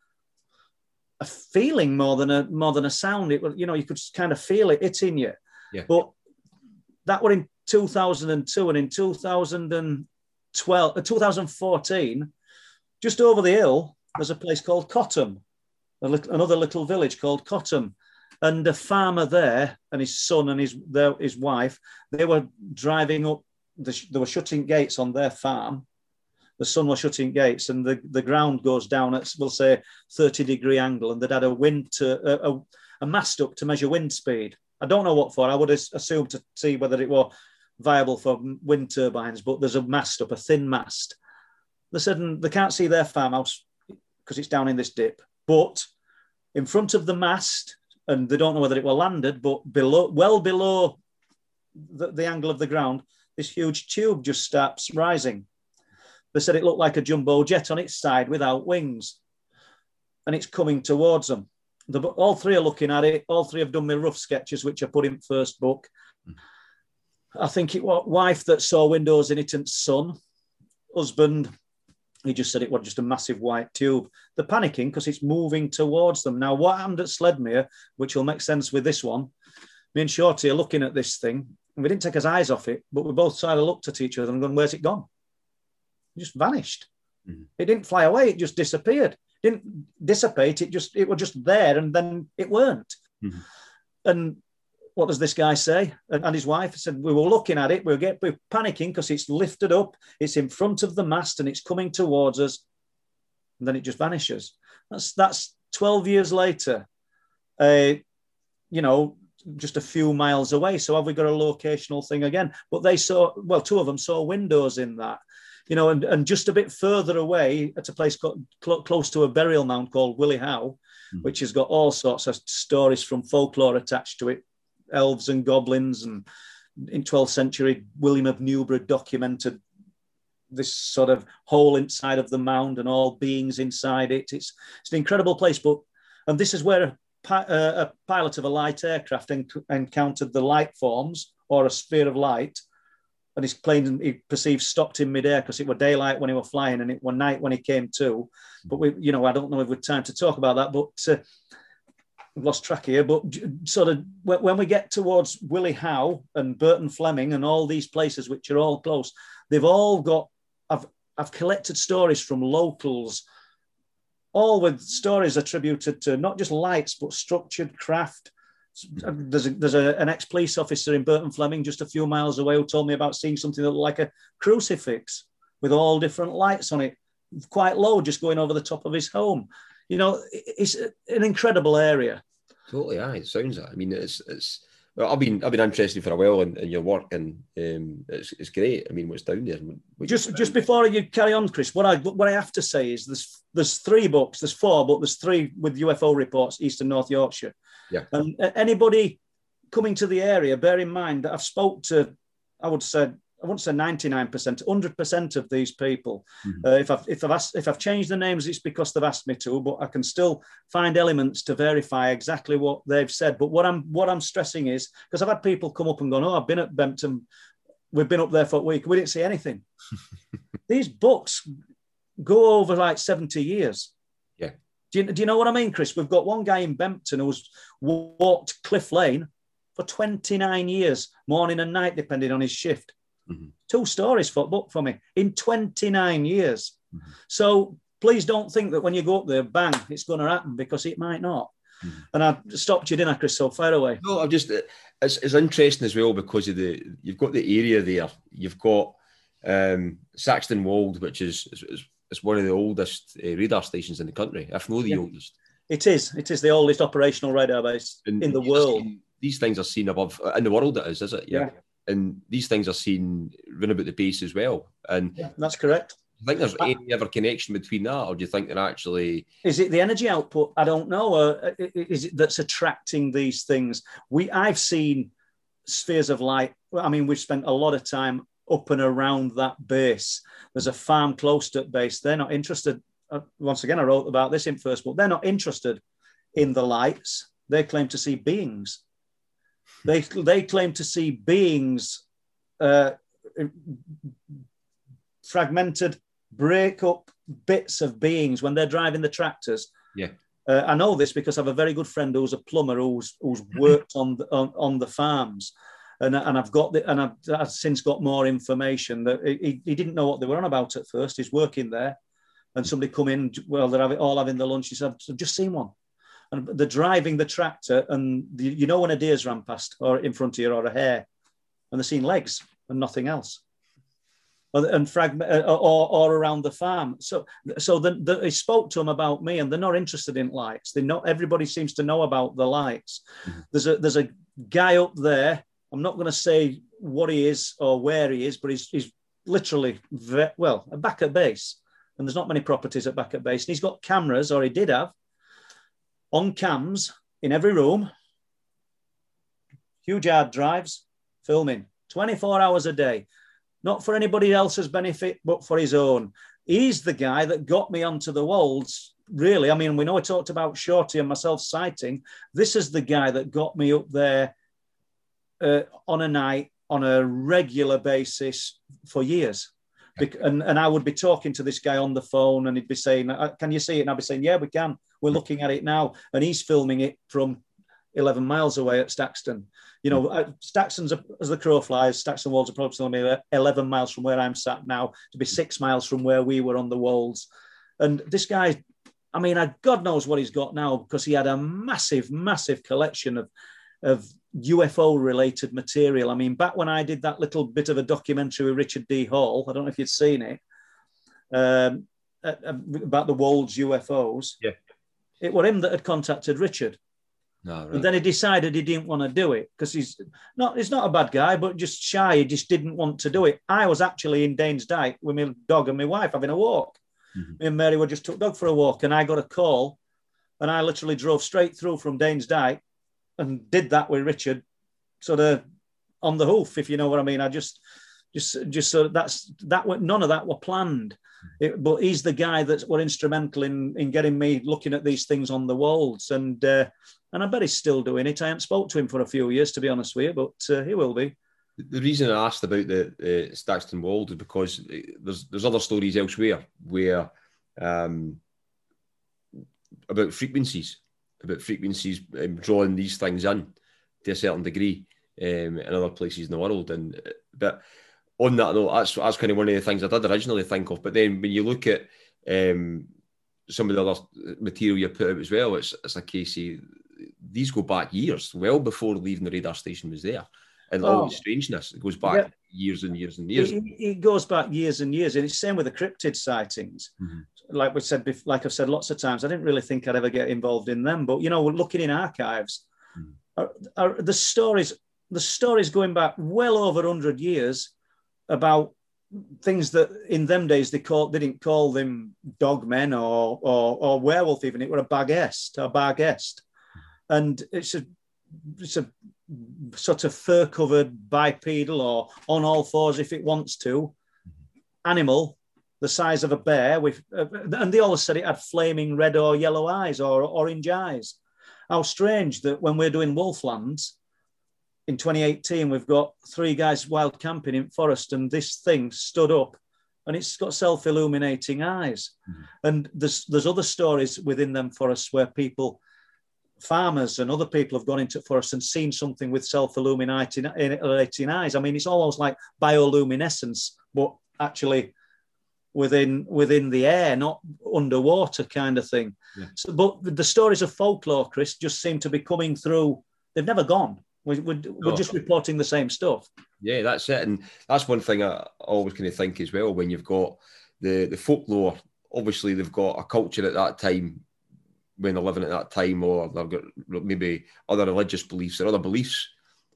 a feeling more than a more than a sound. It you know you could kind of feel it hitting you. Yeah. But that were in 2002 and in 2012 uh, 2014 just over the hill there's a place called Cottam little, another little village called Cottam and a farmer there and his son and his their, his wife they were driving up the, they were shutting gates on their farm the sun was shutting gates and the, the ground goes down at, we'll say, 30 degree angle. And they'd had a wind to, a, a mast up to measure wind speed. I don't know what for. I would assume to see whether it was viable for wind turbines, but there's a mast up, a thin mast. They said mm, they can't see their farmhouse because it's down in this dip. But in front of the mast, and they don't know whether it was landed, but below, well below the, the angle of the ground, this huge tube just starts rising. They said it looked like a jumbo jet on its side without wings, and it's coming towards them. The, all three are looking at it. All three have done my rough sketches, which I put in first book. Mm. I think it was wife that saw windows in it and son. Husband, he just said it was just a massive white tube. They're panicking because it's moving towards them. Now, what happened at Sledmere, which will make sense with this one, me and Shorty are looking at this thing, and we didn't take our eyes off it, but we both sort of looked at each other and gone, Where's it gone? just vanished. Mm-hmm. It didn't fly away. It just disappeared. It didn't dissipate. It just it was just there, and then it weren't. Mm-hmm. And what does this guy say? And, and, his wife said, "We were looking at it. We were, get, we panicking because it's lifted up. It's in front of the mast, and it's coming towards us. And then it just vanishes. That's that's twelve years later. Uh, you know, just a few miles away. So have we got a locational thing again? But they saw, well, two of them saw windows in that you know, and, and just a bit further away at a place called, cl- close to a burial mound called Willie Howe, mm. which has got all sorts of stories from folklore attached to it, elves and goblins. And in 12th century, William of Newburgh documented this sort of hole inside of the mound and all beings inside it. It's, it's an incredible place. But and this is where a, uh, a pilot of a light aircraft encountered the light forms or a sphere of light and his plane he perceived stopped in midair because it was daylight when he was flying and it was night when he came to. But we, you know, I don't know if we've time to talk about that, but uh, we've lost track here. But sort of when we get towards Willie Howe and Burton Fleming and all these places which are all close, they've all got. I've I've collected stories from locals, all with stories attributed to not just lights but structured craft uh, there's a, there's a, an ex police officer in Burton Fleming just a few miles away who told me about seeing something that looked like a crucifix with all different lights on it, quite low, just going over the top of his home. You know, it's an incredible area. Totally, yeah. It sounds that. I mean, it's it's. Well, I've been I've been interested for a while in, in your work, and um, it's, it's great. I mean, what's down there? Just just before you carry on, Chris, what I what I have to say is there's there's three books, there's four, but there's three with UFO reports, East and North Yorkshire. Yeah. And anybody coming to the area, bear in mind that I've spoke to, I would say, I wouldn't say 99%, 100% of these people. Mm-hmm. Uh, if, I've, if, I've asked, if I've changed the names, it's because they've asked me to, but I can still find elements to verify exactly what they've said. But what I'm, what I'm stressing is, because I've had people come up and go, oh, I've been at Bempton, we've been up there for a week, we didn't see anything. these books go over like 70 years. Yeah. Do you, do you know what I mean, Chris? We've got one guy in Bempton who's walked Cliff Lane for 29 years, morning and night, depending on his shift. Mm-hmm. Two stories for book for me in 29 years. Mm-hmm. So please don't think that when you go up there, bang, it's going to happen because it might not. Mm-hmm. And I stopped you, didn't I, Chris? So far away. No, I'm just it's, it's interesting as well because of the you've got the area there. You've got Um, Staxton Wold, which is, is, is one of the oldest uh, radar stations in the country, if not the yeah. oldest. It is. It is the oldest operational radar base and in the world. Seen, these things are seen above in the world. It is, is it? Yeah. yeah. And these things are seen run about the base as well. And yeah, that's correct. Do you think there's any other connection between that, or do you think they're actually? Is it the energy output? I don't know. Uh, is it that's attracting these things? We I've seen spheres of light. I mean, we've spent a lot of time up and around that base. There's a farm close to base. They're not interested. Uh, once again, I wrote about this in first book. They're not interested in the lights. They claim to see beings. They they claim to see beings, uh, fragmented, break up bits of beings when they're driving the tractors. Yeah. Uh, I know this because I have a very good friend who's a plumber who's who's worked on the, on, on the farms, and, and I've got the, and I've, I've since got more information that he, he didn't know what they were on about at first. He's working there, and somebody come in. Well, they're having, all having the lunch. He said, "I've just seen one," and they're driving the tractor, and the, you know when a deer's ran past or in front of you or a hare, and they're seeing legs and nothing else and fragment uh, or, or around the farm. So, so the, the, he spoke to them about me, and they're not interested in lights. They know everybody seems to know about the lights. Mm-hmm. There's a there's a guy up there I'm not going to say what he is or where he is, but he's, he's literally, ve- well, a back at base. And there's not many properties at back at base. And he's got cameras, or he did have, on cams in every room, huge hard drives, filming 24 hours a day. Not for anybody else's benefit, but for his own. He's the guy that got me onto the Wolds really. I mean, we know I talked about Shorty and myself sighting. This is the guy that got me up there uh, on a night on a regular basis for years. And, and I would be talking to this guy on the phone and he'd be saying, uh, Can you see it? And I'd be saying, Yeah, we can. We're looking at it now. And he's filming it from 11 miles away at Staxton. You know, uh, Staxton's, as the crow flies, Staxton Wolds probably 11 miles from where I'm sat now, to be six miles from where we were on the Wolds. And this guy, I mean, God knows what he's got now because he had a massive, massive collection of, of UFO related material. I mean, back when I did that little bit of a documentary with Richard D. Hall, I don't know if you'd seen it, um, about the Wolds UFOs. Yeah. It was him that had contacted Richard. No, right. And then he decided he didn't want to do it because he's not he's not a bad guy, but just shy. He just didn't want to do it. I was actually in Danes Dyke with my dog and my wife having a walk. Mm-hmm. Me and Mary were just took dog for a walk, and I got a call, and I literally drove straight through from Danes Dyke and did that with Richard, sort of on the hoof, if you know what I mean. I just, just, just so that's that. were None of that were planned, it, but he's the guy that's were instrumental in in getting me looking at these things on the Wolds, and uh, and I bet he's still doing it. I haven't spoke to him for a few years, to be honest with you, but uh, he will be. The reason I asked about the uh, Staxton Wold is because uh, there's there's other stories elsewhere where um, about frequencies about frequencies um, drawing these things in to a certain degree um, in other places in the world. And uh, but on that note, that's that's kind of one of the things I did originally think of. But then when you look at um, some of the other material you put out as well, it's it's a case of these go back years, well before leaving the radar station was there. And oh. all the strangeness it goes back yeah. years and years and years. It, it, goes back years and years, and it's same with the cryptid sightings. Mm-hmm like we said, like I've said lots of times, I didn't really think I'd ever get involved in them. But you know, looking in archives, mm. are, are the stories, the stories going back well over hundred years about things that in them days they called they didn't call them dogmen or or, or werewolf even. It were a barghest a barghest and it's a it's a sort of fur covered bipedal or on all fours if it wants to. Animal the size of a bear with, uh, and they always said it had flaming red or yellow eyes or orange eyes. How strange that when we're doing Wolflands in 2018, we've got three guys wild camping in forest, and this thing stood up, and it's got self-illuminating eyes. Mm-hmm. And there's there's other stories within them forests where people farmers and other people have gone into forests and seen something with self-illuminating eyes. I mean, it's almost like bioluminescence, but actually within within the air, not underwater kind of thing. Yeah. So, but the stories of folklore, Chris, just seem to be coming through. They've never gone. We, we're, we're just reporting the same stuff. Yeah, that's it, and that's one thing I always kind of think as well. When you've got the the folklore, obviously they've got a culture at that time when they're living at that time, or they've got maybe other religious beliefs or other beliefs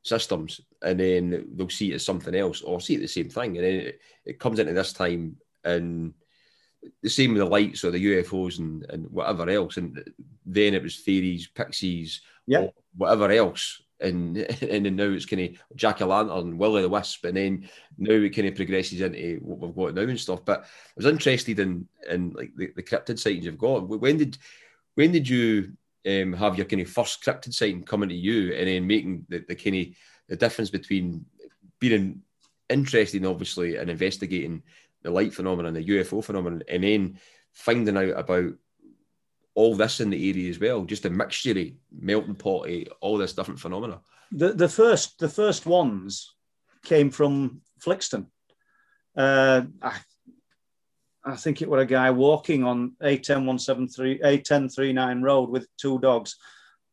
systems, and then they'll see it as something else or see it the same thing, and then it, it comes into this time and the same with the lights or the UFOs and, and whatever else. And then it was theories, pixies, yeah. whatever else. And and now it's kind of Jack o' Lantern, Willie the Wisp, and then now it kind of progresses into what we've got now and stuff. But I was interested in in like the, the cryptid sightings you've got. When did when did you um, have your kind of first cryptid sighting coming to you, and then making the, the kind of the difference between being interested, obviously, and investigating the light phenomenon, the UFO phenomenon, and then finding out about all this in the area as well, just a mixture, melting pot, all this different phenomena. The the first the first ones came from Flixton. Uh, I, I think it was a guy walking on A10173, A1039 road with two dogs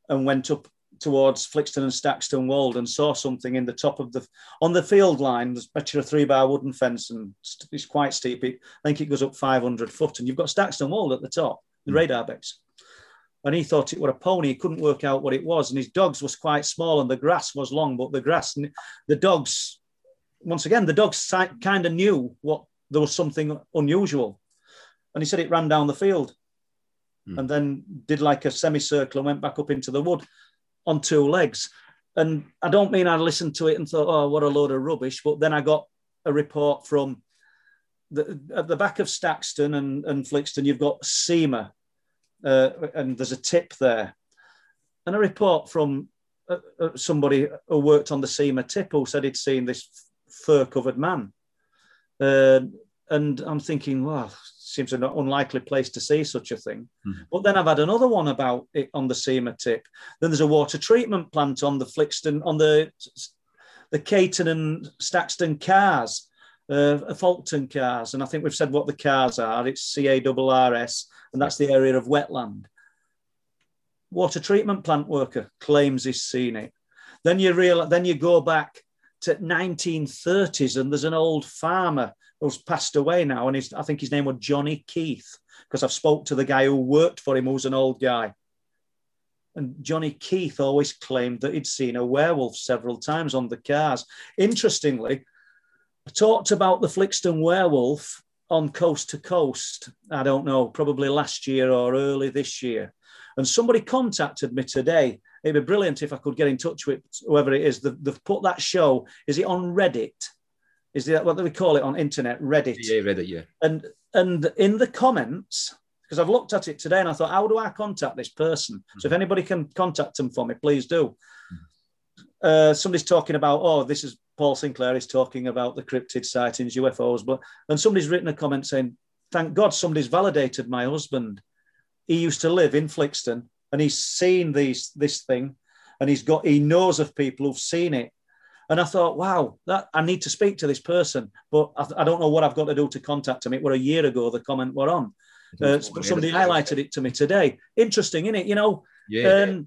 and went up towards Flixton and Staxton Wold and saw something in the top of the on the field line. There's actually a three bar wooden fence and it's quite steep. I think it goes up 500 foot, and you've got Staxton Wold at the top, the radar base. And he thought it were a pony. He couldn't work out what it was, and his dogs was quite small, and the grass was long. But the grass, the dogs, once again, the dogs kind of knew what there was something unusual, and he said it ran down the field, mm. and then did like a semicircle and went back up into the wood on two legs. And I don't mean I listened to it and thought, oh, what a load of rubbish. But then I got a report from the, at the back of Staxton and, and Flixton, you've got Seamer, uh, and there's a tip there. And a report from uh, uh somebody who worked on the Seamer tip who said he'd seen this fur covered man. Uh, and I'm thinking, well, seems an unlikely place to see such a thing. Mm-hmm. But then I've had another one about it on the Seamer tip. Then there's a water treatment plant on the Flixton, on the the Cayton and Staxton cars, uh, Folkton cars. And I think we've said what the cars are. It's CARRS, and that's the area of wetland. Water treatment plant worker claims he's seen it. Then you realize, then you go back to 1930s, and there's an old farmer who's passed away now, and I think his name was Johnny Keith, because I've spoke to the guy who worked for him, who's an old guy. And Johnny Keith always claimed that he'd seen a werewolf several times on the cars. Interestingly, I talked about the Flixton werewolf on Coast to Coast. I don't know, probably last year or early this year. And somebody contacted me today. It'd be brilliant if I could get in touch with whoever it is. They've put that show. Is it on Reddit? is that what do we call it on internet? Reddit. Yeah, Reddit, yeah. And and in the comments, because I've looked at it today and I thought, how do I contact this person? Mm-hmm. So if mm-hmm. anybody can contact them for me, please do. Mm-hmm. Uh, somebody's talking about, oh, this is Paul Sinclair is talking about the cryptid sightings, UFOs, but and somebody's written a comment saying, thank God somebody's validated my husband. He used to live in Flixton and he's seen these this thing and he's got he knows of people who've seen it and I thought, wow, that I need to speak to this person, but I, I don't know what I've got to do to contact him. It were a year ago the comment were on. Uh, somebody highlighted it to me today. Interesting, isn't it? You know, yeah. Um,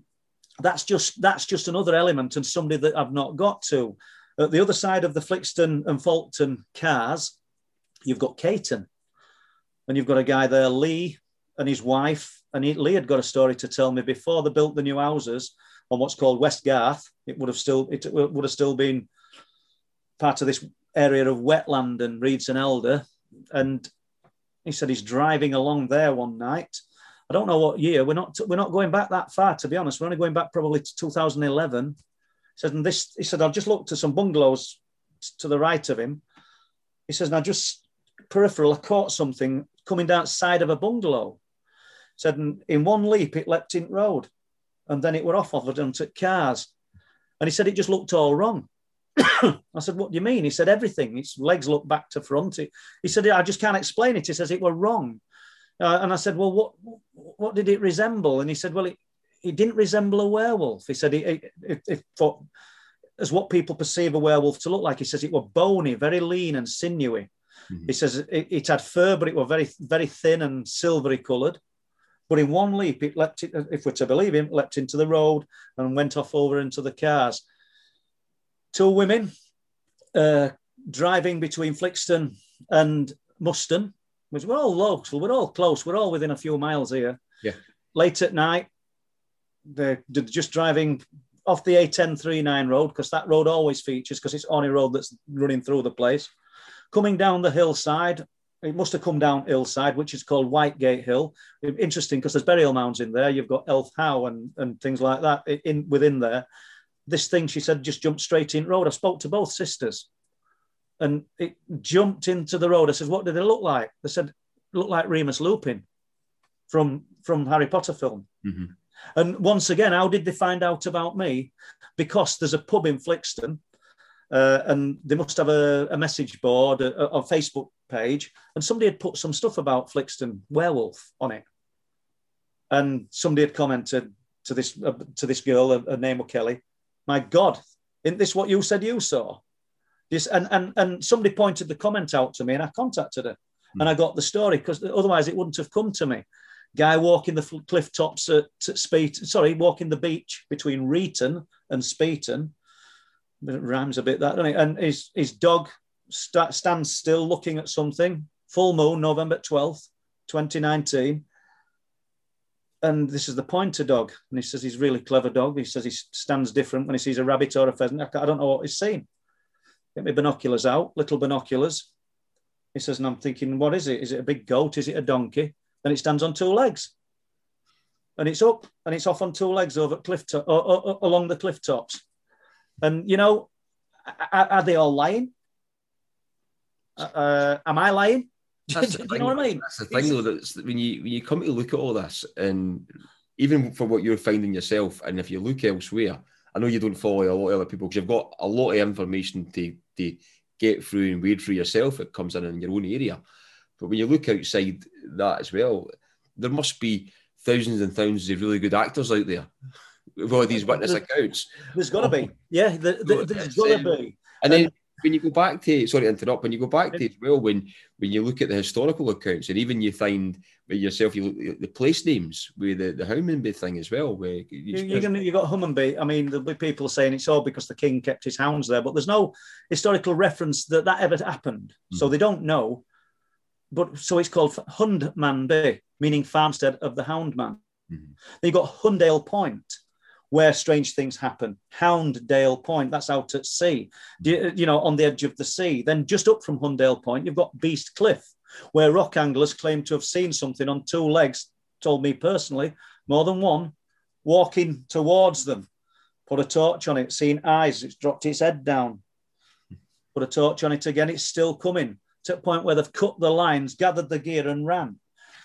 that's just that's just another element and somebody that I've not got to. At the other side of the Flixton and Folkton cars, you've got Cayton, and you've got a guy there, Lee, and his wife. And he, Lee had got a story to tell me before they built the new houses on what's called West Garth, it would have still it would have still been part of this area of wetland and reeds and elder. And he said he's driving along there one night. I don't know what year. We're not we're not going back that far to be honest. We're only going back probably to 2011. Said, and this he said I've just looked at some bungalows to the right of him. He says, and I just peripheral I caught something coming down side of a bungalow. Said, and in one leap it leapt in road and then it were off of it onto cars. And he said it just looked all wrong. I said, What do you mean? He said, Everything. Its legs look back to front. He said, I just can't explain it. He says, It were wrong. Uh, and I said, Well, what what did it resemble? And he said, Well, it, it didn't resemble a werewolf. He said, it, it, it, for, as what people perceive a werewolf to look like. He says, It were bony, very lean and sinewy. Mm-hmm. He says, it, it had fur, but it were very, very thin and silvery coloured. But in one leap, it leapt, if we're to believe him, leapt into the road and went off over into the cars. two women uh, driving between Flixton and Muston, which we're all local, we're all close, we're all within a few miles here. Yeah. Late at night, they're just driving off the A1039 road because that road always features because it's on a road that's running through the place. Coming down the hillside, it must have come down hillside, which is called Whitegate Hill. Interesting because there's burial mounds in there. You've got Elf Howe and, and things like that in within there. This thing, she said, just jumped straight in road. I spoke to both sisters and it jumped into the road. I said, What did it look like? They said, Look like Remus Lupin from, from Harry Potter film. Mm-hmm. And once again, how did they find out about me? Because there's a pub in Flixton, uh, and they must have a, a message board, a, a, Facebook page, and somebody had put some stuff about Flixton werewolf on it. And somebody had commented to this uh, to this girl, her, her name was Kelly. My God, isn't this what you said you saw? This and and and somebody pointed the comment out to me, and I contacted her, mm. and I got the story because otherwise it wouldn't have come to me guy walking the cliff tops at, at sorry, walking the beach between Reighton and Speeton. It rhymes a bit that, doesn't it? And his, his dog st- stands still looking at something. Full moon, November 12th, 2019. And this is the pointer dog. And he says he's really clever dog. He says he stands different when he sees a rabbit or a pheasant. I don't know what he's seen. Get my binoculars out, little binoculars. He says, and I'm thinking, what is it? Is it a big goat? Is it a donkey? Then it stands on two legs. And it's up and it's off on two legs over cliff to- or, or, or, along the cliff tops. And you know, are, are they all lying? Uh, uh am I lying? Do, do you know what I mean? That's the thing, though. That's when you when you come to look at all this, and even for what you're finding yourself, and if you look elsewhere, I know you don't follow a lot of other people because you've got a lot of information to to get through and wade through yourself. It comes in in your own area. But when you look outside that as well, there must be thousands and thousands of really good actors out there with all these witness accounts. There's got to be. Yeah, the, the, there's got to be. And then when you go back to sorry to interrupt, when you go back to as well, when when you look at the historical accounts, and even you find with yourself, you look the place names with the the Houndmanby thing as well. Where you, you're gonna you got Houndmanby. I mean, there'll be people saying it's all because the king kept his hounds there, but there's no historical reference that that ever happened, mm. so they don't know but so it's called Hundmanby, meaning farmstead of the Houndman. Mm-hmm. Then you've got Hundale Point, where strange things happen. Hounddale Point, that's out at sea, you know, on the edge of the sea. Then just up from Hundale Point, you've got Beast Cliff, where rock anglers claim to have seen something on two legs, told me personally, more than one, walking towards them. Put a torch on it, seen eyes, it's dropped its head down. Put a torch on it again, it's still coming to a point where they've cut the lines, gathered the gear, and ran.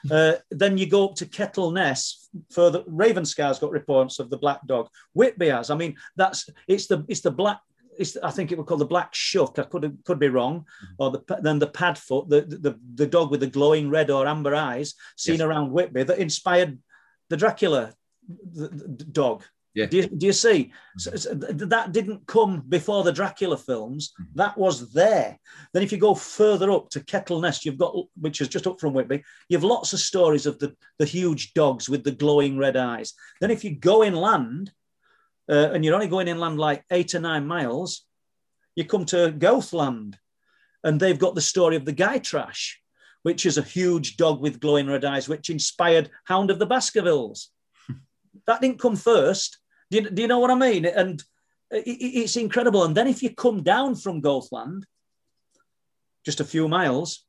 Uh, then you go up to Kettle Kettleness. Further, Ravenscar's got reports of the black dog. Whitby has. I mean, that's it's the it's the black. It's, I think it would call the black shuck. I could could be wrong, mm-hmm. or the then the padfoot, the, the the dog with the glowing red or amber eyes seen yes. around Whitby that inspired the Dracula the, the dog. Yeah. Do, you, do you see? So, so that didn't come before the Dracula films. Mm-hmm. That was there. Then, if you go further up to Kettleness, you've got, which is just up from Whitby, you've lots of stories of the, the huge dogs with the glowing red eyes. Then, if you go inland, uh, and you're only going inland like eight or nine miles, you come to Goathland, and they've got the story of the Gytrash, which is a huge dog with glowing red eyes, which inspired Hound of the Baskervilles. that didn't come first. Do you, do you know what I mean? And it, it's incredible. And then if you come down from Goathland, just a few miles,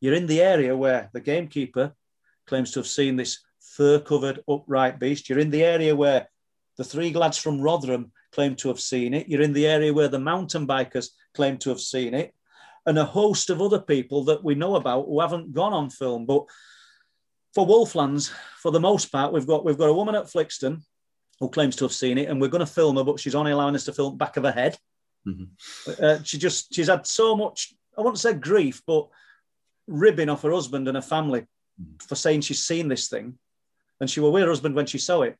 you're in the area where the gamekeeper claims to have seen this fur-covered upright beast. You're in the area where the three lads from Rotherham claim to have seen it. You're in the area where the mountain bikers claim to have seen it, and a host of other people that we know about who haven't gone on film. But for Wolflands, for the most part, we've got we've got a woman at Flixton who claims to have seen it, and we're going to film her, but she's only allowing us to film back of her head. Mm-hmm. Uh, she just she's had so much I won't say grief, but ribbing off her husband and her family mm-hmm. for saying she's seen this thing, and she was with her husband when she saw it.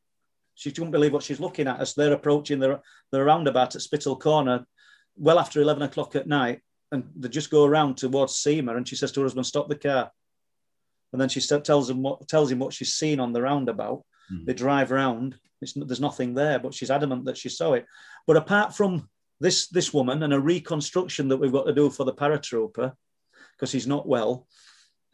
She couldn't believe what she's looking at as they're approaching the the roundabout at Spittal Corner, well after eleven o'clock at night, and they just go around towards Seamer, and she says to her husband, "Stop the car." And then she tells him what tells him what she's seen on the roundabout. Mm. They drive around. there's nothing there, but she's adamant that she saw it. But apart from this this woman and a reconstruction that we've got to do for the paratrooper because he's not well.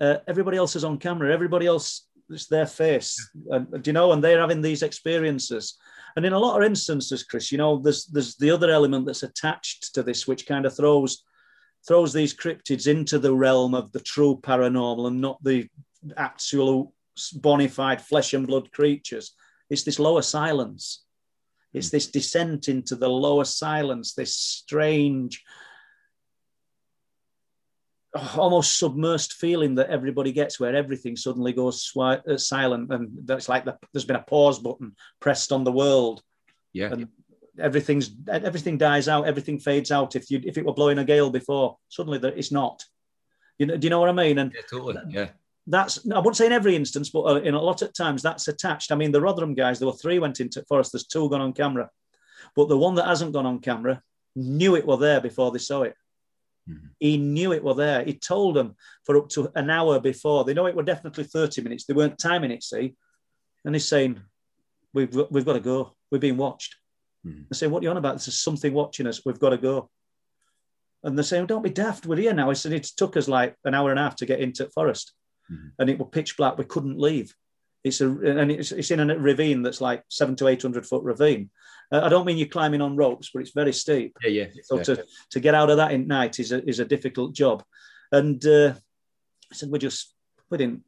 Uh, everybody else is on camera. Everybody else, it's their face. And, do you know? And they're having these experiences. And in a lot of instances, Chris, you know, there's there's the other element that's attached to this, which kind of throws throws these cryptids into the realm of the true paranormal and not the absolute bona fide flesh and blood creatures. It's this lower silence. It's this descent into the lower silence, this strange, almost submersed feeling that everybody gets where everything suddenly goes swi- uh, silent and that's like the, there's been a pause button pressed on the world Yeah. and everything's everything dies out everything fades out if you if it were blowing a gale before suddenly there, it's not you know do you know what i mean and yeah, totally. Yeah. That's I wouldn't say in every instance, but uh, in a lot of times that's attached. I mean, the Rotherham guys, there were three went into Forest. There's two gone on camera, but the one that hasn't gone on camera knew it were there before they saw it. Mhm. He knew it were there. He told them for up to an hour before. They know it were definitely 30 minutes. They weren't timing it, see. And he's saying, "We've we've got to go. We're being watched." Mhm. I say, "What are you on about? There's something watching us. We've got to go." And they're saying, "Don't be daft. We're here now." I said, "It took us like an hour and a half to get into Forest." Mhm. and it was pitch black. We couldn't leave. It's a and it's, it's in a ravine that's like seven to eight hundred foot ravine. Uh, I don't mean you're climbing on ropes, but it's very steep. Yeah. Yeah. So yeah. to, to get out of that in night is a, is a difficult job. And uh, I said we just we didn't,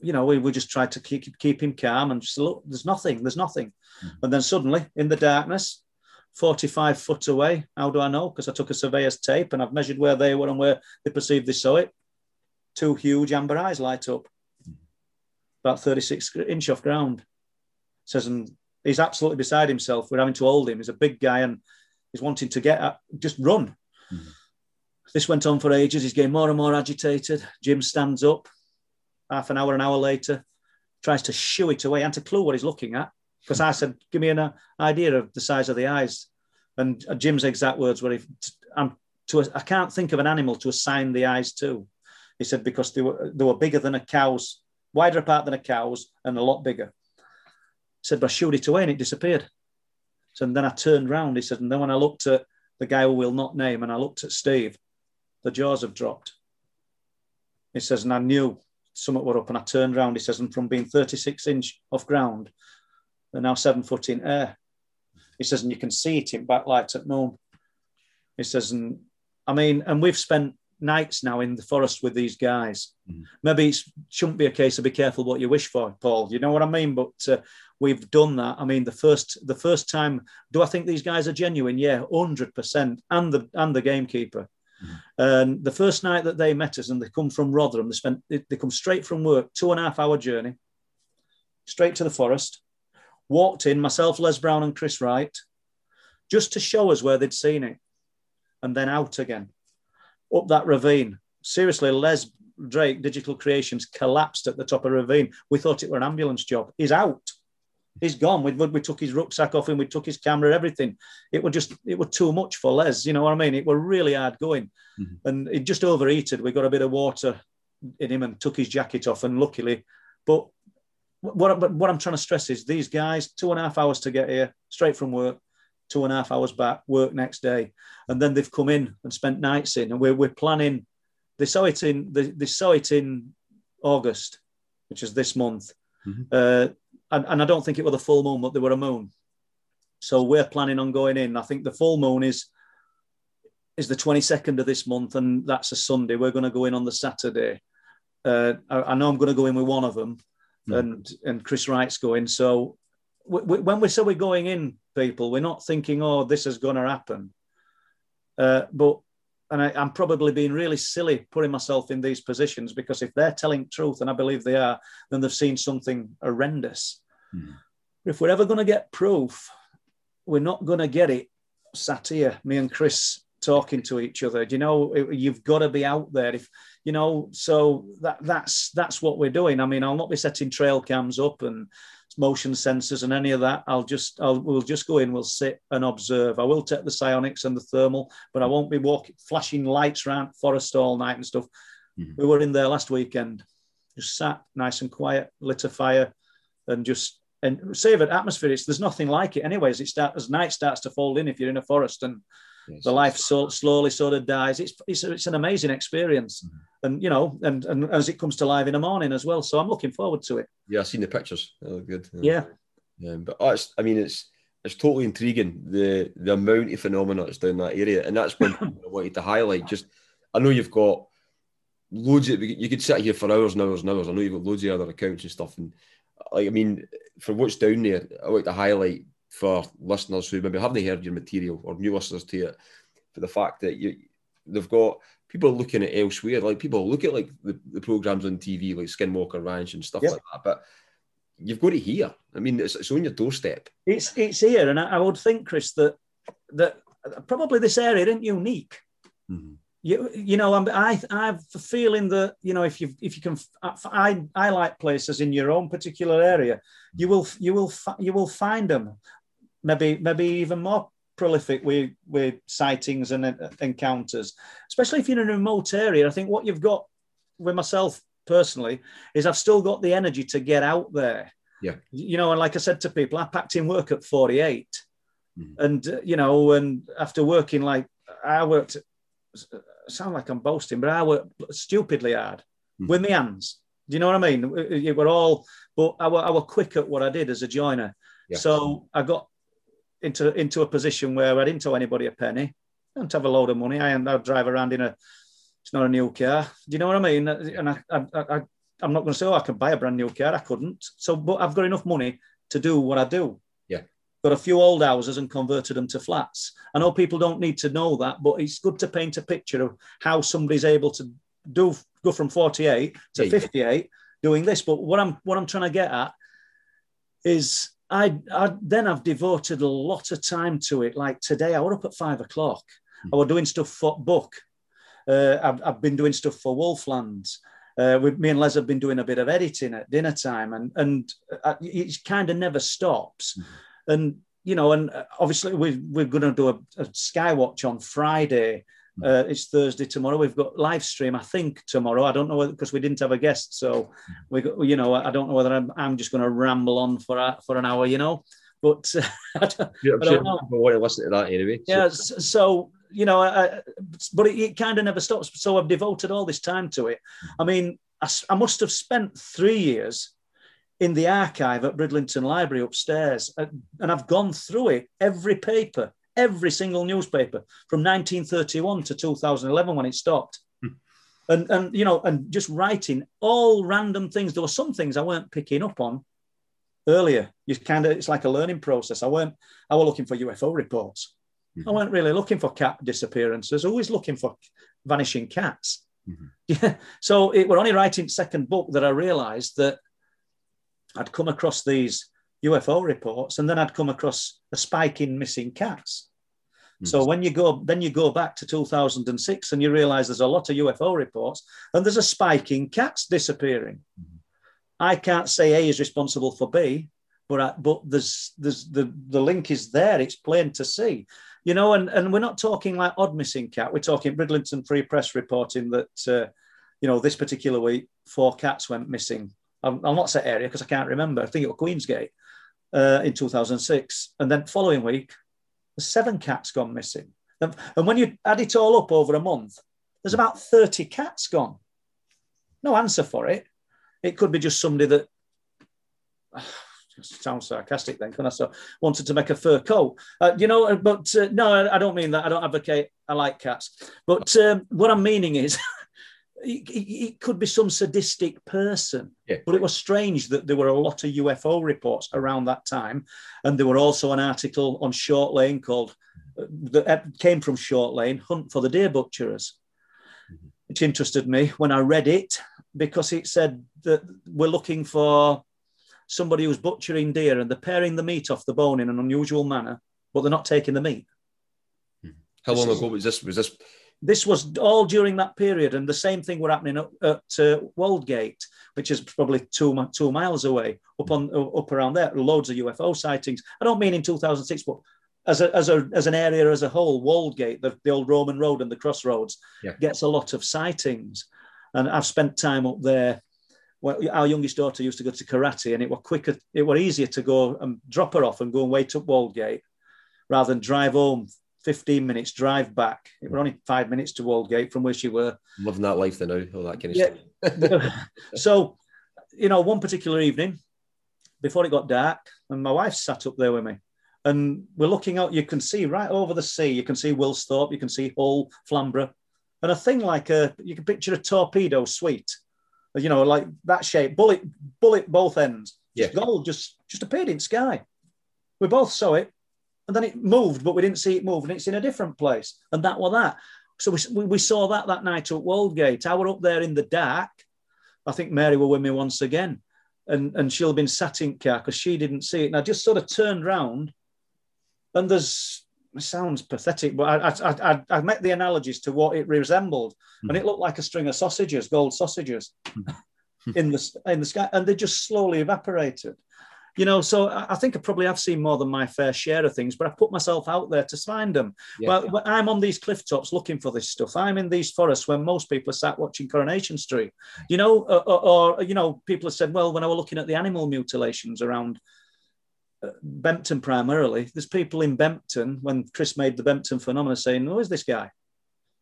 you know, we, we just tried to keep keep him calm and just look. There's nothing. There's nothing. Mhm. And then suddenly in the darkness. 45 foot away. How do I know? Because I took a surveyor's tape and I've measured where they were and where they perceived they saw it. Two huge amber eyes light up about 36 inch off ground. Says, and he's absolutely beside himself. We're having to hold him. He's a big guy and he's wanting to get at, just run. Mhm. This went on for ages. He's getting more and more agitated. Jim stands up half an hour, an hour later, tries to shoo it away. and to clue what he's looking at because I said, give me an uh, idea of the size of the eyes. And uh, Jim's exact words were, if, I'm to, I can't think of an animal to assign the eyes to. He said, because they were, they were bigger than a cow's, wider apart than a cow's, and a lot bigger. He said, but I shooed it away and it disappeared. So and then I turned round. He said, and then when I looked at the guy who will not name and I looked at Steve, the jaws have dropped. He says, and I knew something were up and I turned round. He says, and from being 36 inch off ground, they're now seven foot in air. He says, and you can see it in backlight at noon. He says, and I mean, and we've spent nights now in the forest with these guys. Mhm. Maybe it shouldn't be a case of be careful what you wish for, Paul. You know what I mean? But uh, we've done that. I mean, the first the first time, do I think these guys are genuine? Yeah, hundred percent. And the and the gamekeeper. And the first night that they met us, and they come from Rotherham, they spent they, they come straight from work, two and a half hour journey, straight to the forest. Walked in, myself, Les Brown, and Chris Wright, just to show us where they'd seen it, and then out again, up that ravine. Seriously, Les Drake, Digital Creations, collapsed at the top of a ravine. We thought it were an ambulance job. He's out. He's gone. We, we took his rucksack off him. We took his camera, everything. It was just, it was too much for Les. You know what I mean? It were really hard going. Mhm. And it just overheated. We got a bit of water in him and took his jacket off. And luckily, but what, but what I'm trying to stress is these guys, two and a half hours to get here, straight from work, two and a half hours back, work next day. And then they've come in and spent nights in. And we're, we're planning, they saw it in, they, they saw it in August, which is this month. Mhm. Uh, and, and I don't think it was the full moon, but they were a moon. So we're planning on going in. I think the full moon is is the 22nd of this month, and that's a Sunday. We're going to go in on the Saturday. Uh, I, I know I'm going to go in with one of them, Mhm. and and Chris Wright's going. So when we say we're going in, people, we're not thinking, oh, this is going to happen. Uh, but and I, I'm probably being really silly putting myself in these positions because if they're telling truth, and I believe they are, then they've seen something horrendous. Mhm. If we're ever going to get proof, we're not going to get it sat here, me and Chris talking to each other. You know, you've got to be out there. If you know, so that that's that's what we're doing. I mean, I'll not be setting trail cams up and motion sensors and any of that. I'll just I'll we'll just go in, we'll sit and observe. I will take the SiOnyx and the thermal, but I won't be walking flashing lights around forest all night and stuff. Mhm. We were in there last weekend, just sat nice and quiet, lit a fire, and just and save savored atmosphere. It's, there's nothing like it, anyways. It start as night starts to fold in if you're in a forest, and Yes. The life so slowly sort of dies. It's it's, it's an amazing experience, mm-hmm. and you know, and and as it comes to life in the morning as well. So I'm looking forward to it. Yeah, I've seen the pictures. Oh, good. Yeah. Yeah, but oh, I mean, it's it's totally intriguing the the amount of phenomena that's down that area, and that's one I wanted to highlight. Just, I know you've got loads of you could sit here for hours and hours and hours. I know you've got loads of other accounts and stuff, and like I mean, for what's down there, I want to highlight for listeners who maybe haven't heard your material or new listeners to it, for the fact that you they've got people looking at elsewhere. Like people look at like the, the programs on TV, like Skinwalker Ranch and stuff yep. like that, but you've got it here. I mean, it's, it's on your doorstep. It's it's here, and I, I would think, Chris, that that probably this area isn't unique. Mm-hmm you you know I'm, I I've a feeling that you know if you if you can I I like places in your own particular area you will you will you will find them maybe maybe even more prolific with with sightings and uh, encounters especially if you're in a remote area I think what you've got with myself personally is I've still got the energy to get out there yeah you know and like I said to people I packed in work at 48 mm-hmm. and uh, you know and after working like I worked sound like I'm boasting, but I worked stupidly hard mm. with my hands. Do you know what I mean? We were all, but I were, I were quick at what I did as a joiner. Yeah. So I got into into a position where I didn't owe anybody a penny. I don't have a load of money. I and I drive around in a. It's not a new car. Do you know what I mean? And I, I, I I'm not going to say, oh, I could buy a brand new car. I couldn't. So, but I've got enough money to do what I do Yeah. got a few old houses and converted them to flats. I know people don't need to know that, but it's good to paint a picture of how somebody's able to do go from 48 to 58 doing this. But what I'm what I'm trying to get at is I, I then I've devoted a lot of time to it. Like today, I was up at five o'clock. I was doing stuff for book. Uh, I've, I've been doing stuff for Wolflands. Uh, with me and Les have been doing a bit of editing at dinner time, and and uh, it kind of never stops. Mm-hmm and you know, and uh, obviously we we're going to do a, a Skywatch on Friday. Uh, it's Thursday tomorrow. We've got live stream, I think, tomorrow. I don't know because we didn't have a guest, so we, got, you know, I don't know whether I'm, I'm just going to ramble on for a, for an hour, you know. But uh, I don't, yeah, I don't know. want to listen to that anyway. So. Yeah, so you know, I, but it, it kind of never stops. So I've devoted all this time to it. I mean, I, I must have spent three years in the archive at Bridlington Library upstairs. Uh, and I've gone through it, every paper, every single newspaper from 1931 to 2011 when it stopped. Hmm. And, and, you know, and just writing all random things. There were some things I weren't picking up on earlier. You kind of, it's like a learning process. I weren't, I was looking for UFO reports. Mm-hmm. I weren't really looking for cat disappearances, always looking for vanishing cats. Mm-hmm. Yeah. So it were only writing second book that I realized that I'd come across these UFO reports, and then I'd come across a spike in missing cats. Mm-hmm. So when you go, then you go back to 2006, and you realise there's a lot of UFO reports, and there's a spike in cats disappearing. Mm-hmm. I can't say A is responsible for B, but I, but there's there's the the link is there. It's plain to see, you know. And and we're not talking like odd missing cat. We're talking Bridlington Free Press reporting that. Uh, you know, this particular week, four cats went missing I'll, I'll not say area because I can't remember. I think it was Queensgate uh, in 2006. And then following week, seven cats gone missing. And, and when you add it all up over a month, there's about 30 cats gone. No answer for it. It could be just somebody that sounds sarcastic then, can I? So wanted to make a fur coat, uh, you know. But uh, no, I don't mean that. I don't advocate. I like cats, but um, what I'm meaning is it, could be some sadistic person. Yeah. But it was strange that there were a lot of UFO reports around that time. And there were also an article on Short Lane called, uh, that uh, came from Short Lane, Hunt for the Deer Butcherers, mm-hmm. which interested me when I read it because it said that we're looking for somebody who's butchering deer and they're paring the meat off the bone in an unusual manner, but they're not taking the meat. Mm-hmm. How long ago was this? Was this this was all during that period, and the same thing were happening at, at uh, Woldgate, which is probably two two miles away, up on up around there. Loads of UFO sightings. I don't mean in 2006, but as a, as a as an area as a whole, Woldgate, the, the old Roman road and the crossroads, yeah. gets a lot of sightings. And I've spent time up there. Well, our youngest daughter used to go to karate, and it were quicker, it were easier to go and drop her off and go and wait up Woldgate rather than drive home 15 minutes drive back. It were only five minutes to Woldgate from where she were. Loving that life, then now, all that kind of yeah. stuff. so, you know, one particular evening, before it got dark, and my wife sat up there with me. And we're looking out, you can see right over the sea, you can see Wilsthorpe, you can see Hull, Flamborough, and a thing like a, you can picture a torpedo sweet, you know, like that shape, bullet, bullet both ends. Yeah. Gold just, just appeared in sky. We both saw it, and then it moved, but we didn't see it move, and it's in a different place. And that was that. So we, we saw that that night at Woldgate. I were up there in the dark. I think Mary were with me once again and and she'll have been sat in car because she didn't see it. And I just sort of turned round, and there's it sounds pathetic, but I I, I, I met the analogies to what it resembled, mm. and it looked like a string of sausages, gold sausages, mm. in the in the sky, and they just slowly evaporated you know, so I think I probably have seen more than my fair share of things, but I put myself out there to find them. Yeah. Well, I'm on these cliff tops looking for this stuff. I'm in these forests when most people are sat watching Coronation Street, you know, or, or, or you know, people have said, well, when I was looking at the animal mutilations around uh, Bempton primarily, there's people in Bempton when Chris made the Bempton phenomenon saying, who is this guy?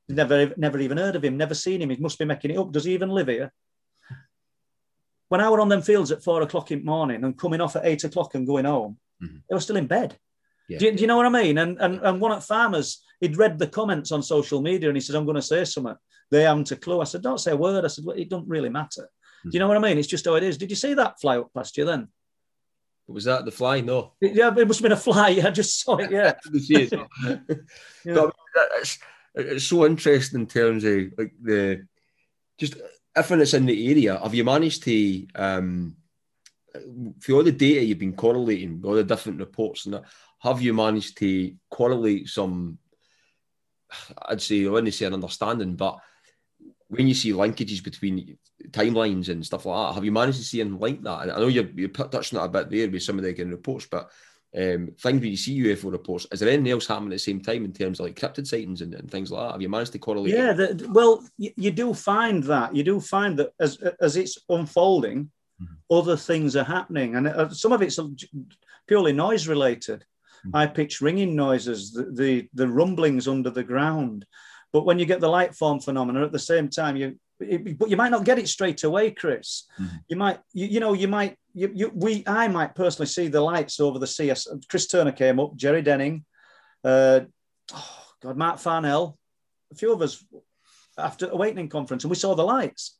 Never, never even heard of him, never seen him. He must be making it up. Does he even live here? When I were on them fields at four o'clock in the morning and coming off at eight o'clock and going home, mm-hmm. they were still in bed. Yeah. Do, you, do, you, know what I mean? And, and and one at Farmers, he'd read the comments on social media and he said, I'm going to say something. They haven't a clue. I said, don't say a word. I said, well, it doesn't really matter. Mm-hmm. Do you know what I mean? It's just how it is. Did you see that fly up past you then? Was that the fly? No. Yeah, it must have been a fly. I just saw it. Yeah. yeah. But it's, it's so interesting in terms of like the just everything that's in the area, have you managed to, um, for all the data you've been correlating, all the different reports, and that, have you managed to correlate some? I'd say I wouldn't say an understanding, but when you see linkages between timelines and stuff like that, have you managed to see anything like that? And I know you're, you're touching it a bit there with some of the reports, but um, things when you see UFO reports, is there anything else happening at the same time in terms of like cryptid sightings and, and things like that? Have you managed to correlate? Yeah, the, well, you, you, do find that you do find that as as it's unfolding, mm-hmm. other things are happening, and uh, some of it's purely noise related. Mm-hmm. I pitch ringing noises, the, the the rumblings under the ground, but when you get the light form phenomena at the same time, you it, but you might not get it straight away, Chris. Mm-hmm. You might, you, you, know, you might, you, you, we, I might personally see the lights over the sea. Chris Turner came up, Jerry Denning, uh, oh God, Matt Farnell, a few of us after Awakening Conference, and we saw the lights.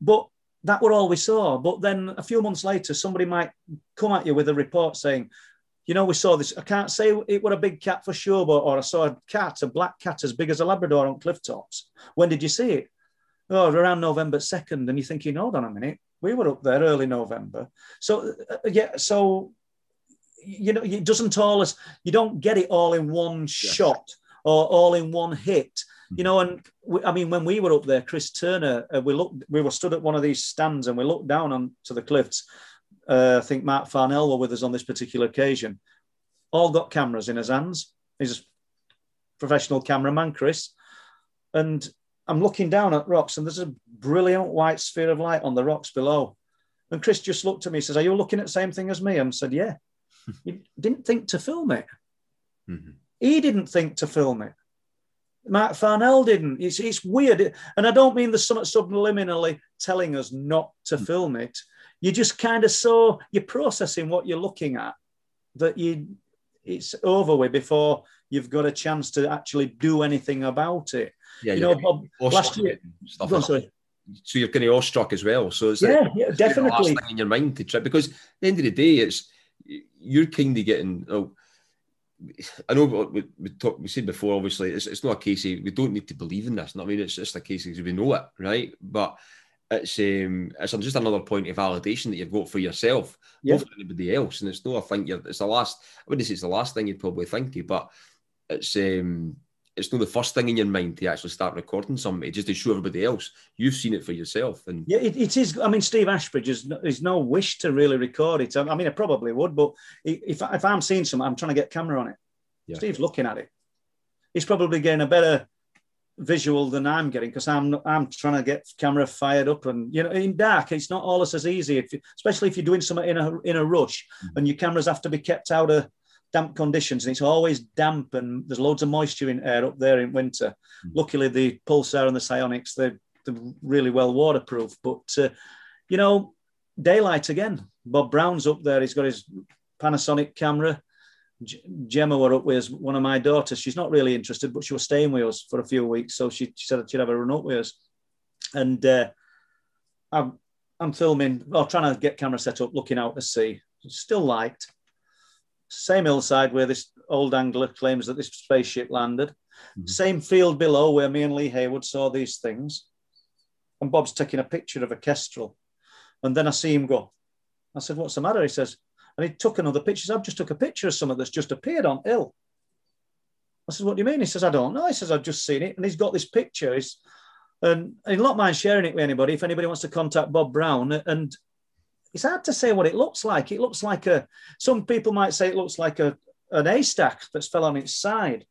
But that were all we saw. But then a few months later, somebody might come at you with a report saying, you know, we saw this. I can't say it were a big cat for sure, but or I saw a cat, a black cat as big as a Labrador on cliff tops. When did you see it? Oh, around November 2nd. And you're thinking, hold on a minute, we were up there early November. So, uh, yeah, so, you know, it doesn't all, you don't get it all in one yes. shot or all in one hit. Mm-hmm. You know, and we, I mean, when we were up there, Chris Turner, uh, we looked, we were stood at one of these stands and we looked down onto the cliffs. Uh, I think Mark Farnell were with us on this particular occasion. All got cameras in his hands. He's a professional cameraman, Chris. And I'm looking down at rocks and there's a brilliant white sphere of light on the rocks below. And Chris just looked at me and says, Are you looking at the same thing as me? And I said, Yeah. he didn't think to film it. Mm-hmm. He didn't think to film it. Mark Farnell didn't. It's, it's weird. And I don't mean the summit subliminally telling us not to mm-hmm. film it. You just kind of saw, you're processing what you're looking at, that you it's over with before you've got a chance to actually do anything about it. Yeah, you know, Bob, last year. Stuff sorry. So you're kind of awestruck as well. So it's yeah, like, yeah, definitely. Last thing in your mind to trip because at the end of the day, it's you're kind of getting. Oh, I know we, we, talked, we said before. Obviously, it's, it's not a case of we don't need to believe in this. I mean, it's just a case of we know it, right? But it's um, it's just another point of validation that you've got for yourself, yeah. not for anybody else. And it's not. I think you're. It's the last. I wouldn't say it's the last thing you'd probably think of, but it's um, it's not the first thing in your mind to actually start recording something, just to show everybody else you've seen it for yourself. And yeah, it, it is. I mean, Steve Ashbridge has no, no wish to really record it. I mean, I probably would, but if if I'm seeing something, I'm trying to get camera on it. Yeah. Steve's looking at it. He's probably getting a better visual than I'm getting because I'm I'm trying to get camera fired up and you know in dark it's not always as easy if you, especially if you're doing something in a in a rush mm-hmm. and your cameras have to be kept out of damp conditions, and it's always damp, and there's loads of moisture in air up there in winter. Mm. Luckily, the Pulsar and the SiOnyx they're, they're really well waterproof. But uh, you know, daylight again. Bob Brown's up there. He's got his Panasonic camera. Gemma were up with us, one of my daughters. She's not really interested, but she was staying with us for a few weeks, so she, she said she'd have a run up with us. And uh, I'm, I'm filming, or trying to get camera set up, looking out to sea. Still light. Same hillside where this old angler claims that this spaceship landed. Mm-hmm. Same field below where me and Lee Haywood saw these things. And Bob's taking a picture of a kestrel. And then I see him go. I said, What's the matter? He says, and he took another picture. I've just took a picture of something that's just appeared on Hill. I said, What do you mean? He says, I don't know. He says, I've just seen it. And he's got this picture. He's, and he'll not mind sharing it with anybody if anybody wants to contact Bob Brown. And it's hard to say what it looks like. It looks like a, some people might say it looks like a, an haystack that's fell on its side.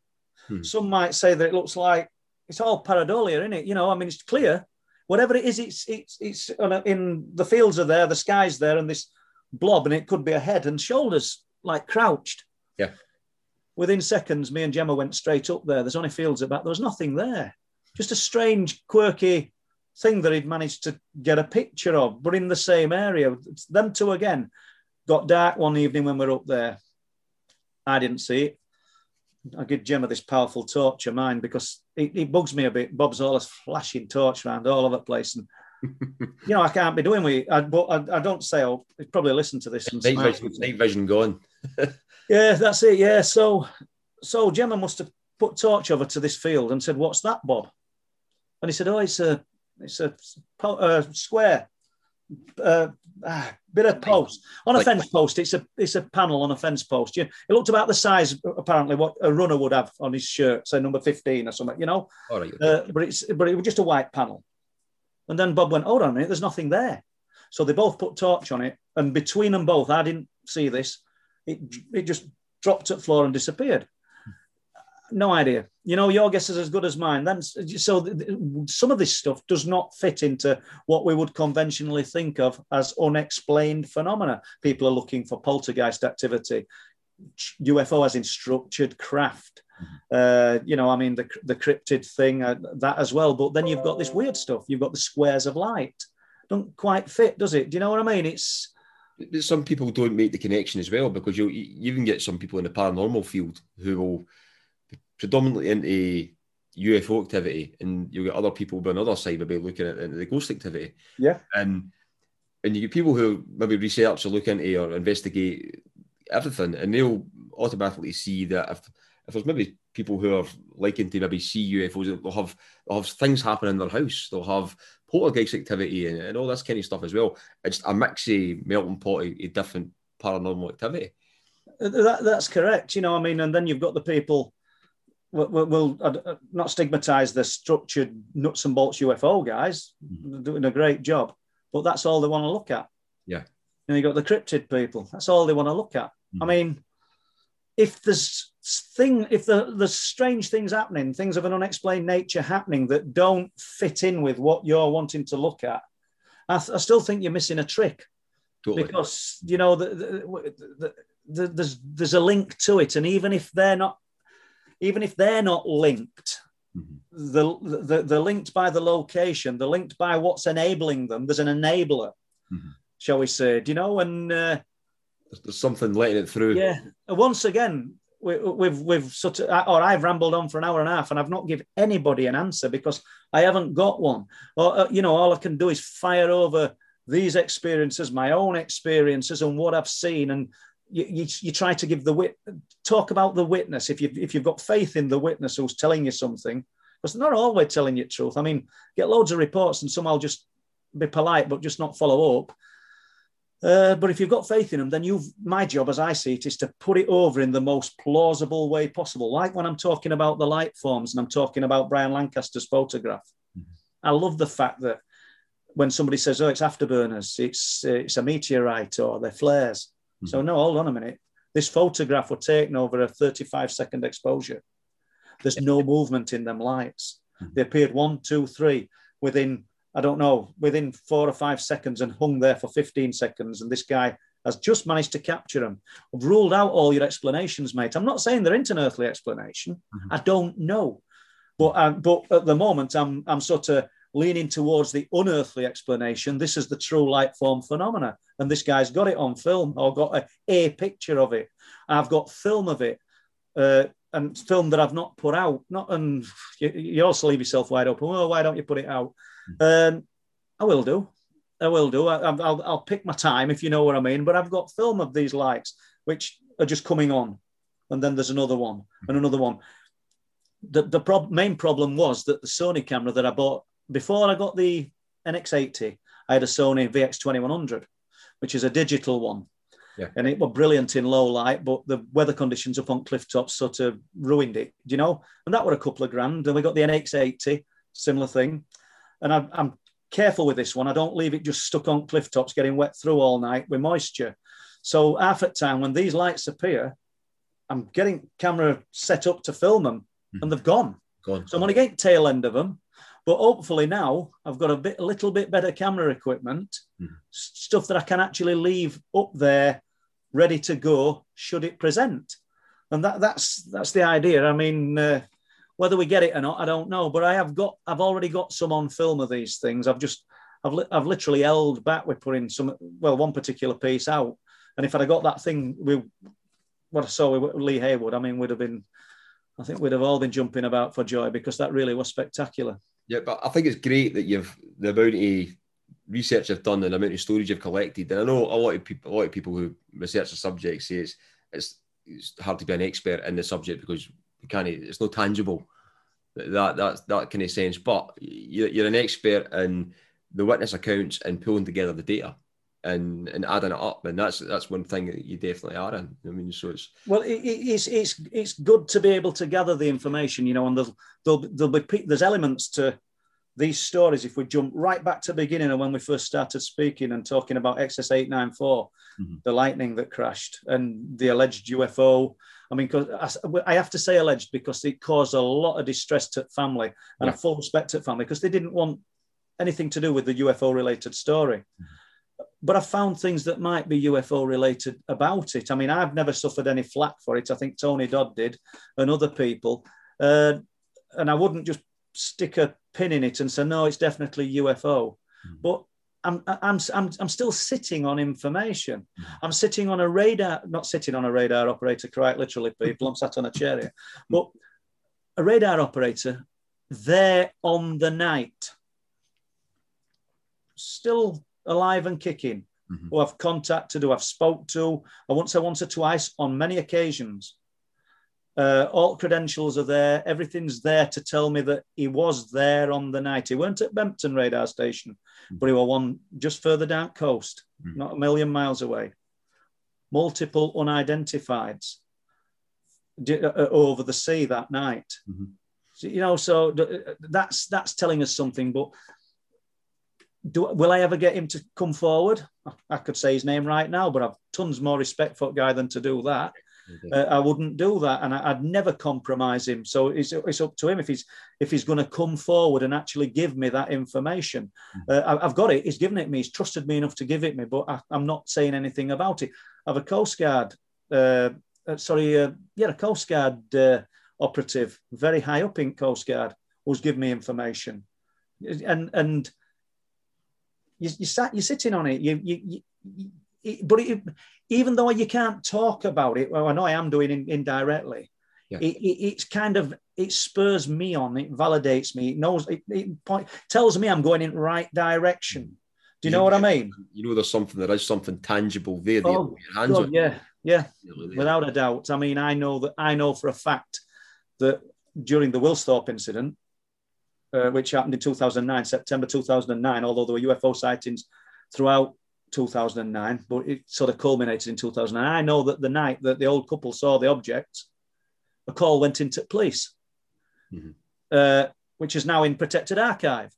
Hmm. Some might say that it looks like it's all pareidolia, isn't it? You know, I mean, it's clear. Whatever it is, it's it's it's in the fields are there, the sky's there, and this blob, and it could be a head and shoulders like crouched. Yeah. Within seconds, me and Gemma went straight up there. There's only fields about. There was nothing there. Just a strange, quirky thing that he'd managed to get a picture of, but in the same area. Them two again got dark one evening when we were up there. I didn't see it. I give Gemma this powerful torch of mine because it, it bugs me a bit. Bob's always flashing torch around all over the place, and you know I can't be doing with. I, but I, I don't say. I'll probably listen to this. And night, vision, night vision gone. yeah, that's it. Yeah, so so Gemma must have put torch over to this field and said, "What's that, Bob?" And he said, "Oh, it's a it's a, a square uh, ah, bit of post on a like, fence post. It's a it's a panel on a fence post. You, it looked about the size apparently what a runner would have on his shirt, say number fifteen or something. You know, right. Uh, but it's but it was just a white panel. And then Bob went, "Hold on a minute, there's nothing there." So they both put torch on it, and between them both, I didn't see this. It it just dropped to the floor and disappeared no idea. You know, your guess is as good as mine. Then, so some of this stuff does not fit into what we would conventionally think of as unexplained phenomena. People are looking for poltergeist activity, UFO as in structured craft. Mm-hmm. Uh, you know, I mean, the, the cryptid thing, uh, that as well. But then you've got this weird stuff. You've got the squares of light. Don't quite fit, does it? Do you know what I mean? It's some people don't make the connection as well because you you even get some people in the paranormal field who will predominantly into UFO activity, and you'll get other people on the other side maybe looking at, the ghost activity. Yeah. And and you get people who maybe research or look into or investigate everything, and they'll automatically see that if if there's maybe people who are liking to maybe see UFOs, they'll have they'll have things happen in their house, they'll have poltergeist activity and, and all this kind of stuff as well. It's a mixy melting pot of, of different paranormal activity. That, that's correct. You know, I mean, and then you've got the people will, will uh, not stigmatize the structured nuts and bolts UFO guys. Mm. doing a great job, but that's all they want to look at. Yeah. And you got the cryptid people. That's all they want to look at. Mm. I mean, if there's thing, if the, there's strange things happening, things of an unexplained nature happening that don't fit in with what you're wanting to look at, I, th- I still think you're missing a trick. Totally. Because you know the, the, the, there's there's a link to it, and even if they're not even if they're not linked, mm-hmm. the, the, they're linked by the location, they're linked by what's enabling them. There's an enabler, mm-hmm. shall we say? Do you know? And uh, there's something letting it through. Yeah. Once again, we, we've we've sort of, or I've rambled on for an hour and a half, and I've not given anybody an answer because I haven't got one. Or uh, you know, all I can do is fire over these experiences, my own experiences, and what I've seen, and you, you, you, try to give the wit talk about the witness. If you if you've got faith in the witness who's telling you something because they're not always telling you truth. I mean get loads of reports and some will just be polite but just not follow up. Uh, but if you've got faith in them then you've my job as i see it is to put it over in the most plausible way possible. Like when i'm talking about the light forms and i'm talking about brian lancaster's photograph. Mm-hmm. i love the fact that when somebody says oh it's afterburners it's it's a meteorite or they're flares Mm-hmm. So, no, hold on a minute. This photograph was taken over a 35 second exposure. There's no movement in them lights. Mm-hmm. They appeared one, two, three within, I don't know, within four or five seconds and hung there for 15 seconds. And this guy has just managed to capture them. I've ruled out all your explanations, mate. I'm not saying there isn't an earthly explanation. Mm-hmm. I don't know. But, um, but at the moment, I'm, I'm sort of leaning towards the unearthly explanation. This is the true light form phenomena. And this guy's got it on film or got a, a picture of it. I've got film of it. Uh, and film that I've not put out. Not and you, you, also leave yourself wide open. Well, why don't you put it out? Mm-hmm. Um, I will do. I will do. I, will I'll pick my time if you know what I mean. But I've got film of these lights which are just coming on, and then there's another one and another one. The the prob- main problem was that the Sony camera that I bought before I got the NX80, I had a Sony VX2100, which is a digital one. Yeah. And it was brilliant in low light, but the weather conditions up on cliff tops sort of ruined it, you know? And that were a couple of grand. And we got the NX80, similar thing. And I, I'm careful with this one. I don't leave it just stuck on cliff tops, getting wet through all night with moisture. So half at time, when these lights appear, I'm getting camera set up to film them, mm-hmm. and they've gone. gone. So I'm only getting tail end of them. But hopefully now I've got a bit, a little bit better camera equipment, mm-hmm. stuff that I can actually leave up there, ready to go should it present. And that, that's that's the idea. I mean, uh, whether we get it or not, I don't know. But I have got, I've already got some on film of these things. I've just, I've, li- I've literally held back with putting some, well, one particular piece out. And if I'd have got that thing with what I saw with Lee Haywood, I mean, we'd have been, I think we'd have all been jumping about for joy because that really was spectacular. Yeah, but I think it's great that you've the amount of research you've done and the amount of storage you've collected. And I know a lot of people, a lot of people who research the subject say it's, it's, it's hard to be an expert in the subject because kind of it's not tangible. That that that kind of sense. But you're, you're an expert in the witness accounts and pulling together the data and and adding it up and that's that's one thing that you definitely are in i mean so it's well it, it's it's it's good to be able to gather the information you know and there'll there'll, there'll be there's elements to these stories if we jump right back to the beginning and when we first started speaking and talking about xs894 mm-hmm. the lightning that crashed and the alleged ufo I mean, because I have to say alleged because it caused a lot of distress to family and yeah. a full respect to family because they didn't want anything to do with the UFO related story. Mm-hmm. But I found things that might be UFO related about it. I mean, I've never suffered any flack for it. I think Tony Dodd did and other people. Uh, and I wouldn't just stick a pin in it and say, no, it's definitely UFO. Mm-hmm. But I'm, I'm, I'm, I'm still sitting on information. Mm-hmm. I'm sitting on a radar, not sitting on a radar operator, quite literally, people. I'm sat on a chair here. But a radar operator there on the night, still alive and kicking, mm-hmm. who I've contacted, who I've spoke to, I once, I once or twice on many occasions. Uh, all credentials are there. Everything's there to tell me that he was there on the night. He weren't at Bempton radar station, mm. but he was one just further down coast, mm. not a million miles away. Multiple unidentifieds uh, uh, over the sea that night. Mm-hmm. So, you know, so uh, that's that's telling us something. But do will I ever get him to come forward? I could say his name right now, but I've tons more respect for a guy than to do that uh, I wouldn't do that, and I, would never compromise him. So it's, it's up to him if he's if he's going to come forward and actually give me that information. Mm-hmm. Uh, I, have got it. He's given it me. He's trusted me enough to give it me, but I, am not saying anything about it. I have a Coast Guard, uh, uh sorry, uh, yeah, a Coast Guard uh, operative, very high up in Coast Guard, who's given me information, and and you, you sat, you're sitting on it. You you, you but it, even though you can't talk about it, well, I know I am doing it indirectly. Yeah. It, it, it's kind of it spurs me on. It validates me. It knows it, it point, tells me I'm going in right direction. Mm. Do you know what I mean? You know, there's something. There is something tangible there. Oh, God, yeah, yeah, without a doubt. I mean, I know that I know for a fact that during the Wilsthorpe incident, uh, which happened in 2009, September 2009, although there were UFO sightings throughout 2009, but it sort of culminated in 2009. I know that the night that the old couple saw the object, a call went into police, mm-hmm. uh, which is now in protected archive.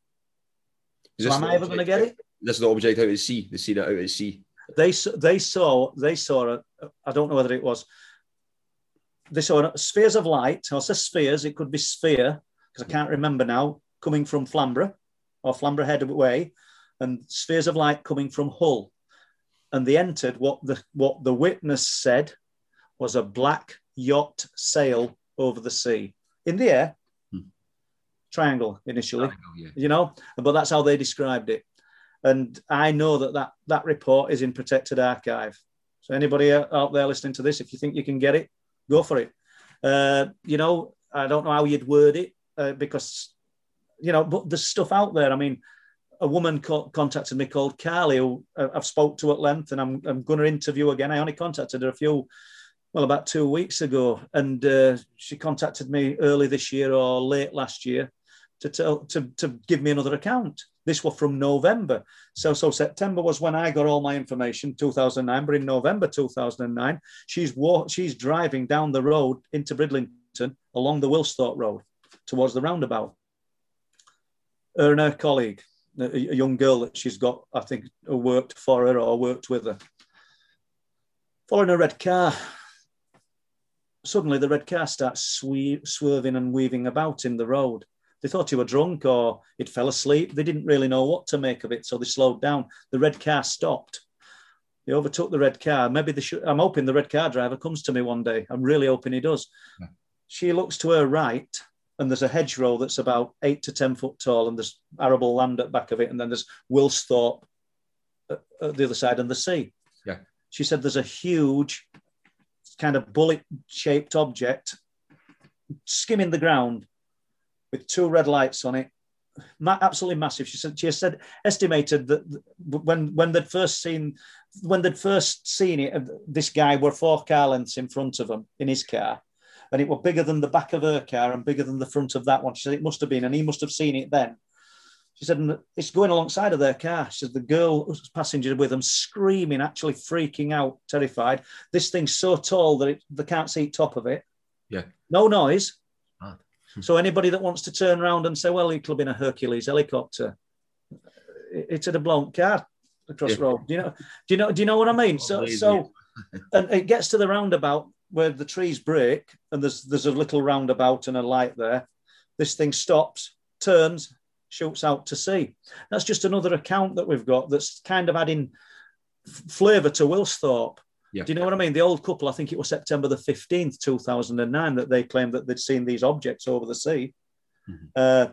Is so am I ever going to get it? That's the object out at sea. They see that out at sea. They they saw they saw a, I don't know whether it was. They saw spheres of light. Say spheres. It could be sphere because I can't remember now. Coming from Flamborough or Flamborough Head Way, and spheres of light coming from Hull. and they entered what the what the witness said was a black yacht sail over the sea in the air. Hmm. Triangle initially, Triangle, yeah. you know, but that's how they described it. And I know that that, that report is in protected archive. So anybody out there listening to this, if you think you can get it, go for it. Uh, you know, I don't know how you'd word it uh, because, you know, but there's stuff out there. I mean, a woman co- contacted me called Carly, who uh, I've spoke to at length, and I'm, I'm going to interview again. I only contacted her a few, well, about two weeks ago, and uh, she contacted me early this year or late last year to tell to, to give me another account. This was from November, so so September was when I got all my information, 2009. But in November 2009, she's wa- she's driving down the road into Bridlington along the Wilsthorpe Road towards the roundabout. Her and her colleague, a, young girl that she's got, I think, worked for her or worked with her, following a red car. Suddenly, the red car starts swe- swerving and weaving about in the road. They thought he were drunk or he'd fell asleep. They didn't really know what to make of it, so they slowed down. The red car stopped. They overtook the red car. Maybe they should. I'm hoping the red car driver comes to me one day. I'm really hoping he does. Yeah. She looks to her right, and there's a hedgerow that's about eight to ten foot tall, and there's arable land at back of it, and then there's Wilsthorpe at, at the other side, and the sea. Yeah. She said there's a huge kind of bullet-shaped object skimming the ground with two red lights on it. Ma- absolutely massive. She said she has said estimated that when when they'd first seen when they'd first seen it, uh, this guy were four car lengths in front of him in his car, and it were bigger than the back of her car and bigger than the front of that one. She said it must have been, and he must have seen it then. She said "And it's going alongside of their car. She said the girl passenger with them screaming, actually freaking out, terrified. This thing's so tall that it, they can't see top of it. Yeah. No noise. Mad. So anybody that wants to turn around and say, well, it could have been a Hercules helicopter, it's at a blown car across Yeah. the road. Do you know? Do you know? Do you know what I mean? So, so, and it gets to the roundabout where the trees break, and there's there's a little roundabout and a light there. This thing stops, turns, shoots out to sea. That's just another account that we've got that's kind of adding flavour to Wilsthorpe. Yeah. Do you know what I mean? The old couple, I think it was September the 15th, 2009, that they claimed that they'd seen these objects over the sea. Mhm. Uh,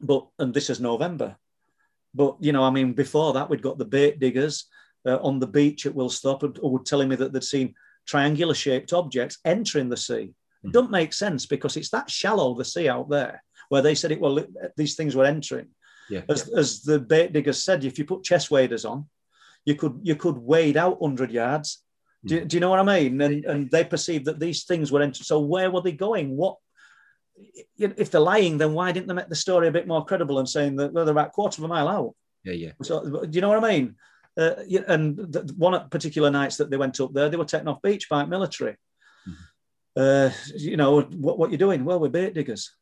but, and this is November. But, you know, I mean, before that, we'd got the bait diggers uh, on the beach at Wilsthorpe who were telling me that they'd seen triangular shaped objects entering the sea. It Mhm. doesn't make sense because it's that shallow, the sea out there, where they said it, well, these things were entering. Yeah. As, as the bait diggers said, if you put chest waders on, you could you could wade out 100 yards. Do, do you know what I mean? And, and they perceived that these things were entering. So where were they going? What if they're lying? Then why didn't they make the story a bit more credible and saying that well, they're about a quarter of a mile out? Yeah, yeah. So do you know what I mean? Uh, and the, one particular nights that they went up there, they were taken off beach by military. Uh, you know what? What you doing? Well, we're bait diggers.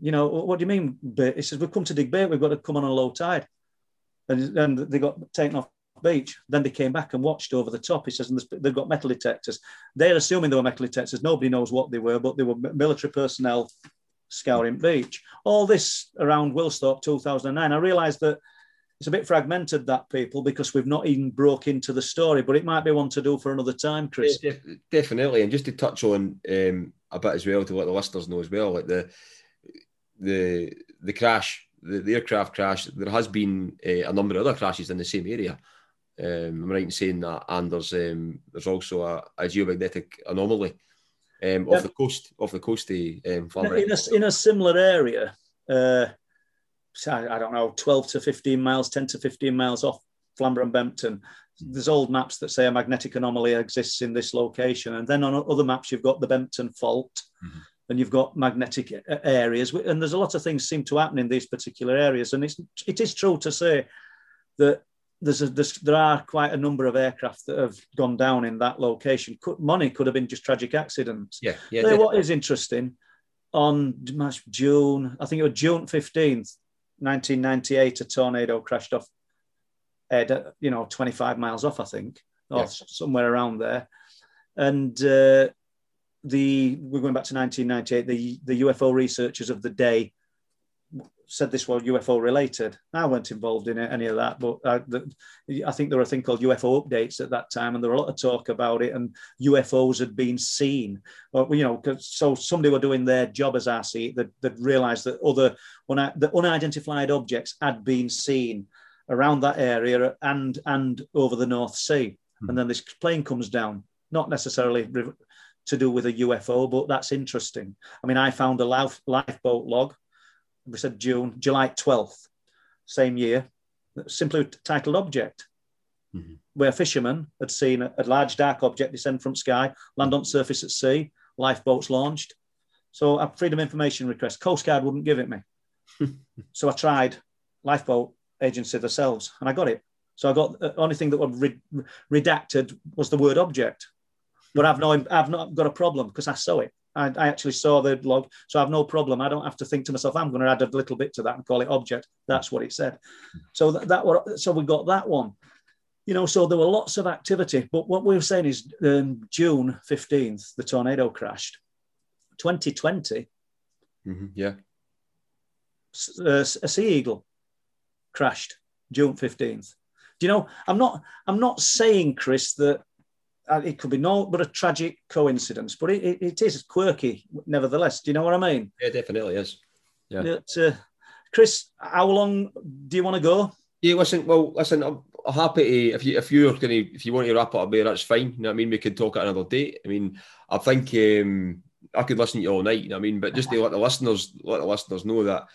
You know what do you mean bait? He says we've come to dig bait. We've got to come on a low tide, and and they got taken off beach. Then they came back and watched over the top. He says and they've got metal detectors. They're assuming they were metal detectors. Nobody knows what they were, but they were military personnel scouring beach. All this around Wilsthorpe 2009. I realised that it's a bit fragmented that people because we've not even broke into the story, but it might be one to do for another time, Chris. Def- definitely, and just to touch on um, a bit as well to let the listeners know as well, like the the the crash, the, the aircraft crash. There has been uh, a number of other crashes in the same area. Um, I'm right in saying that, and there's um, there's also a, a geomagnetic anomaly um, Yeah. off the coast off the coast of um, In a, in a similar area, uh, I, don't know, 12 to 15 miles, 10 to 15 miles off Flamborough and Bempton. There's old maps that say a magnetic anomaly exists in this location. And then on other maps, you've got the Bempton Fault Mhm. and you've got magnetic areas. And there's a lot of things seem to happen in these particular areas. And it's, it is true to say that there's, a, there's there are quite a number of aircraft that have gone down in that location. Could, money could have been just tragic accidents. yeah, yeah, def- what is interesting, on June, I think it was June 15th, 1998, a tornado crashed off Ed, uh, you know, 25 miles off, I think, or Yeah. s- somewhere around there. And uh, the we're going back to 1998. The the UFO researchers of the day said this was UFO related. I weren't involved in any of that, but I, the, I think there were a thing called UFO updates at that time, and there were a lot of talk about it. And UFOs had been seen, or, you know, so somebody were doing their job as see that, that realised that other the unidentified objects had been seen around that area and and over the North Sea. Mm. And then this plane comes down, not necessarily to do with a UFO, but that's interesting. I mean, I found a life, lifeboat log we said June, July 12th, same year, simply titled Object, mm-hmm. where fishermen had seen a, a, large dark object descend from sky, land on surface at sea, lifeboats launched. So a freedom information request, Coast Guard wouldn't give it me. so I tried lifeboat agency themselves and I got it. So I got the only thing that was re- redacted was the word object, but I've no, I've not got a problem because I saw it. I, I, actually saw the log, so I have no problem. I don't have to think to myself, I'm going to add a little bit to that and call it object. That's what it said. So that, that so we got that one. You know, so there were lots of activity. But what we were saying is um, June 15th, the tornado crashed. 2020, mm-hmm, yeah, a, a sea eagle crashed June 15th. Do you know? I'm not. I'm not saying, Chris, that uh, it could be no but a tragic coincidence, but it, it, it is quirky nevertheless. Do you know what I mean? Yeah, definitely is. Yeah. But, uh, Chris, how long do you want to go? Yeah, listen. Well, listen. I'm, happy to if you if you're gonna if you want to wrap up a bit, that's fine. You know what I mean? We could talk at another date. I mean, I think um, I could listen to you all night. You know what I mean? But just to let the listeners let the listeners know that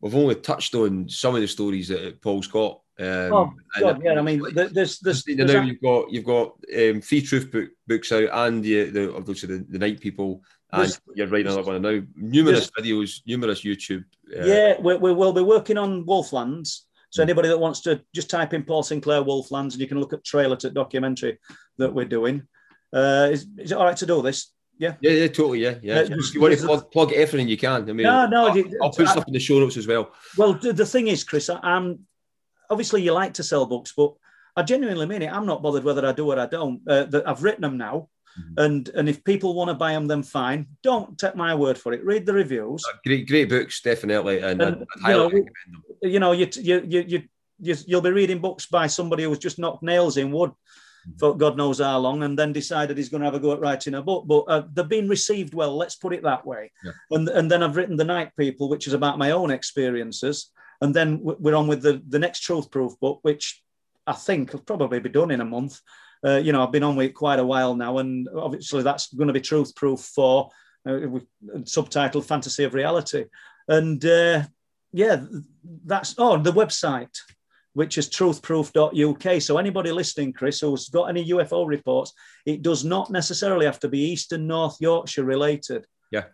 we've only touched on some of the stories that Paul's got um, oh God, yeah. I mean, there's there's, you know, you've got you've got um, free Truth Proof, books out, and the the obviously the, the night people, and you're writing another one now. Numerous videos, numerous YouTube. Uh, yeah, we, we will be working on Wolflands. So hmm. anybody that wants to just type in Paul Sinclair Wolflands, and you can look at trailer to documentary that we're doing. Uh, is, is it all right to do this? Yeah. Yeah, yeah, totally. Yeah, yeah. Uh, you want to plug, plug, everything you can. I mean, no, no. I'll, I'll put I, stuff in the show notes as well. Well, the, the thing is, Chris, I, I'm obviously you like to sell books, but I genuinely mean it. I'm not bothered whether I do or I don't. Uh, that I've written them now, mm-hmm. and and if people want to buy them, then fine. Don't take my word for it. Read the reviews. Uh, great, great books, definitely, and, and I'd highly you know, recommend them. You know, you you you you you'll be reading books by somebody who's just knocked nails in wood mm-hmm. for God knows how long, and then decided he's going to have a go at writing a book. But uh, they've been received well. Let's put it that way. Yeah. And and then I've written the Night People, which is about my own experiences. And then we're on with the, the next Truth Proof book, which I think will probably be done in a month. Uh, you know, I've been on with it quite a while now, and obviously that's going to be Truth Proof for uh, subtitled Fantasy of Reality. And uh, yeah, that's oh the website, which is truthproof.uk. So anybody listening, Chris, who's got any UFO reports, it does not necessarily have to be Eastern North Yorkshire related. Yeah.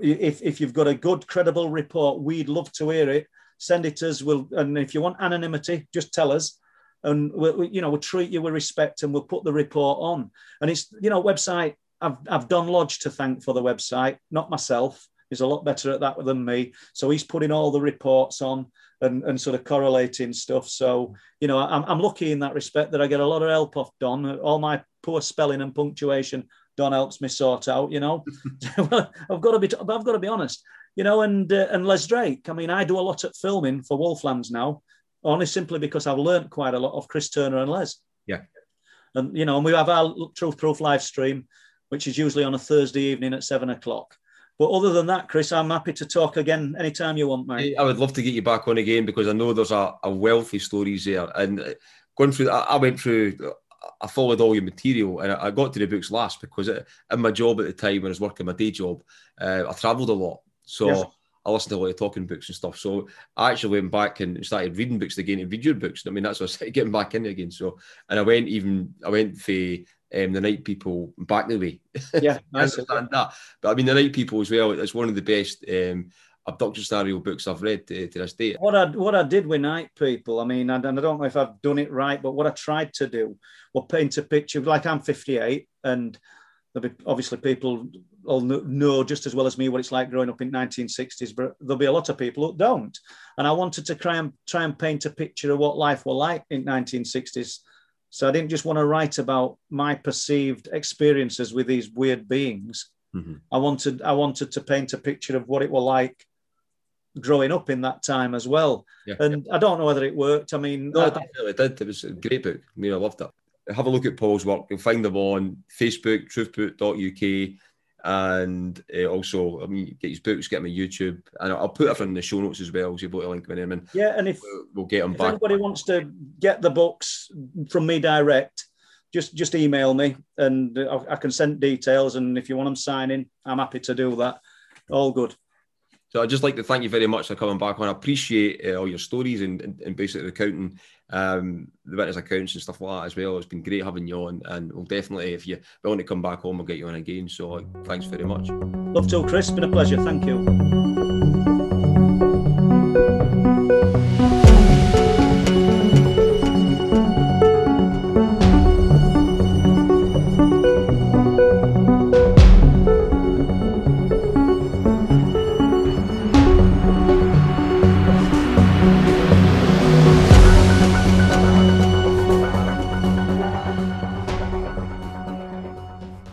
If, if you've got a good, credible report, we'd love to hear it send it to us. We'll, and if you want anonymity, just tell us. And we'll, we, you know, we'll treat you with respect and we'll put the report on. And it's, you know, website, I've, I've Don Lodge to thank for the website, not myself. He's a lot better at that than me. So he's putting all the reports on and, and sort of correlating stuff. So, you know, I'm, I'm lucky in that respect that I get a lot of help off Don. All my poor spelling and punctuation, Don helps me sort out, you know. I've got to be, I've got to be honest you know, and uh, and Les Drake. I mean, I do a lot of filming for Wolflands now, only simply because I've learned quite a lot of Chris Turner and Les. Yeah. And you know, and we have our Truth Proof live stream, which is usually on a Thursday evening at seven o'clock. But other than that, Chris, I'm happy to talk again anytime you want, mate. I would love to get you back on again because I know there's a, a wealth of stories there. And uh, going through, I, I went through I followed all your material and I got to the books last because in my job at the time when I was working my day job, uh, I travelled a lot so yes. I listened to a lot of talking books and stuff. So I actually went back and started reading books again and read your books. I mean, that's what I started getting back in again. So, and I went even, I went for um, the Night People back the way. Yeah, I understand that. But I mean, the Night People as well, it's one of the best um, abduction scenario books I've read to, to, this day. What I what I did with Night People, I mean, and, and I don't know if I've done it right, but what I tried to do was paint a picture. Like I'm 58, and there'll be obviously people will know just as well as me what it's like growing up in 1960s, but there'll be a lot of people who don't. And I wanted to try and try and paint a picture of what life was like in 1960s. So I didn't just want to write about my perceived experiences with these weird beings. Mm-hmm. I wanted I wanted to paint a picture of what it was like growing up in that time as well. Yeah. And I don't know whether it worked. I mean, No, I- it did. It was a great book. I mean, I loved it. Have a look at Paul's work. You'll find them on Facebook, truthproof.uk, and uh, also, I mean, get his books, get them on YouTube, and I'll put everything in the show notes as well. So you'll be able to link them in, and yeah, and if we'll, we'll get them if back. anybody wants to get the books from me direct, just just email me and I, I can send details. And if you want them signing, I'm happy to do that. All good. So I'd just like to thank you very much for coming back on. I appreciate uh, all your stories and, and, and basically accounting, um, the witness accounts and stuff like that as well. It's been great having you on, and we'll definitely, if you're willing to come back home, we'll get you on again. So thanks very much. Love to, Chris. Been a pleasure. Thank you.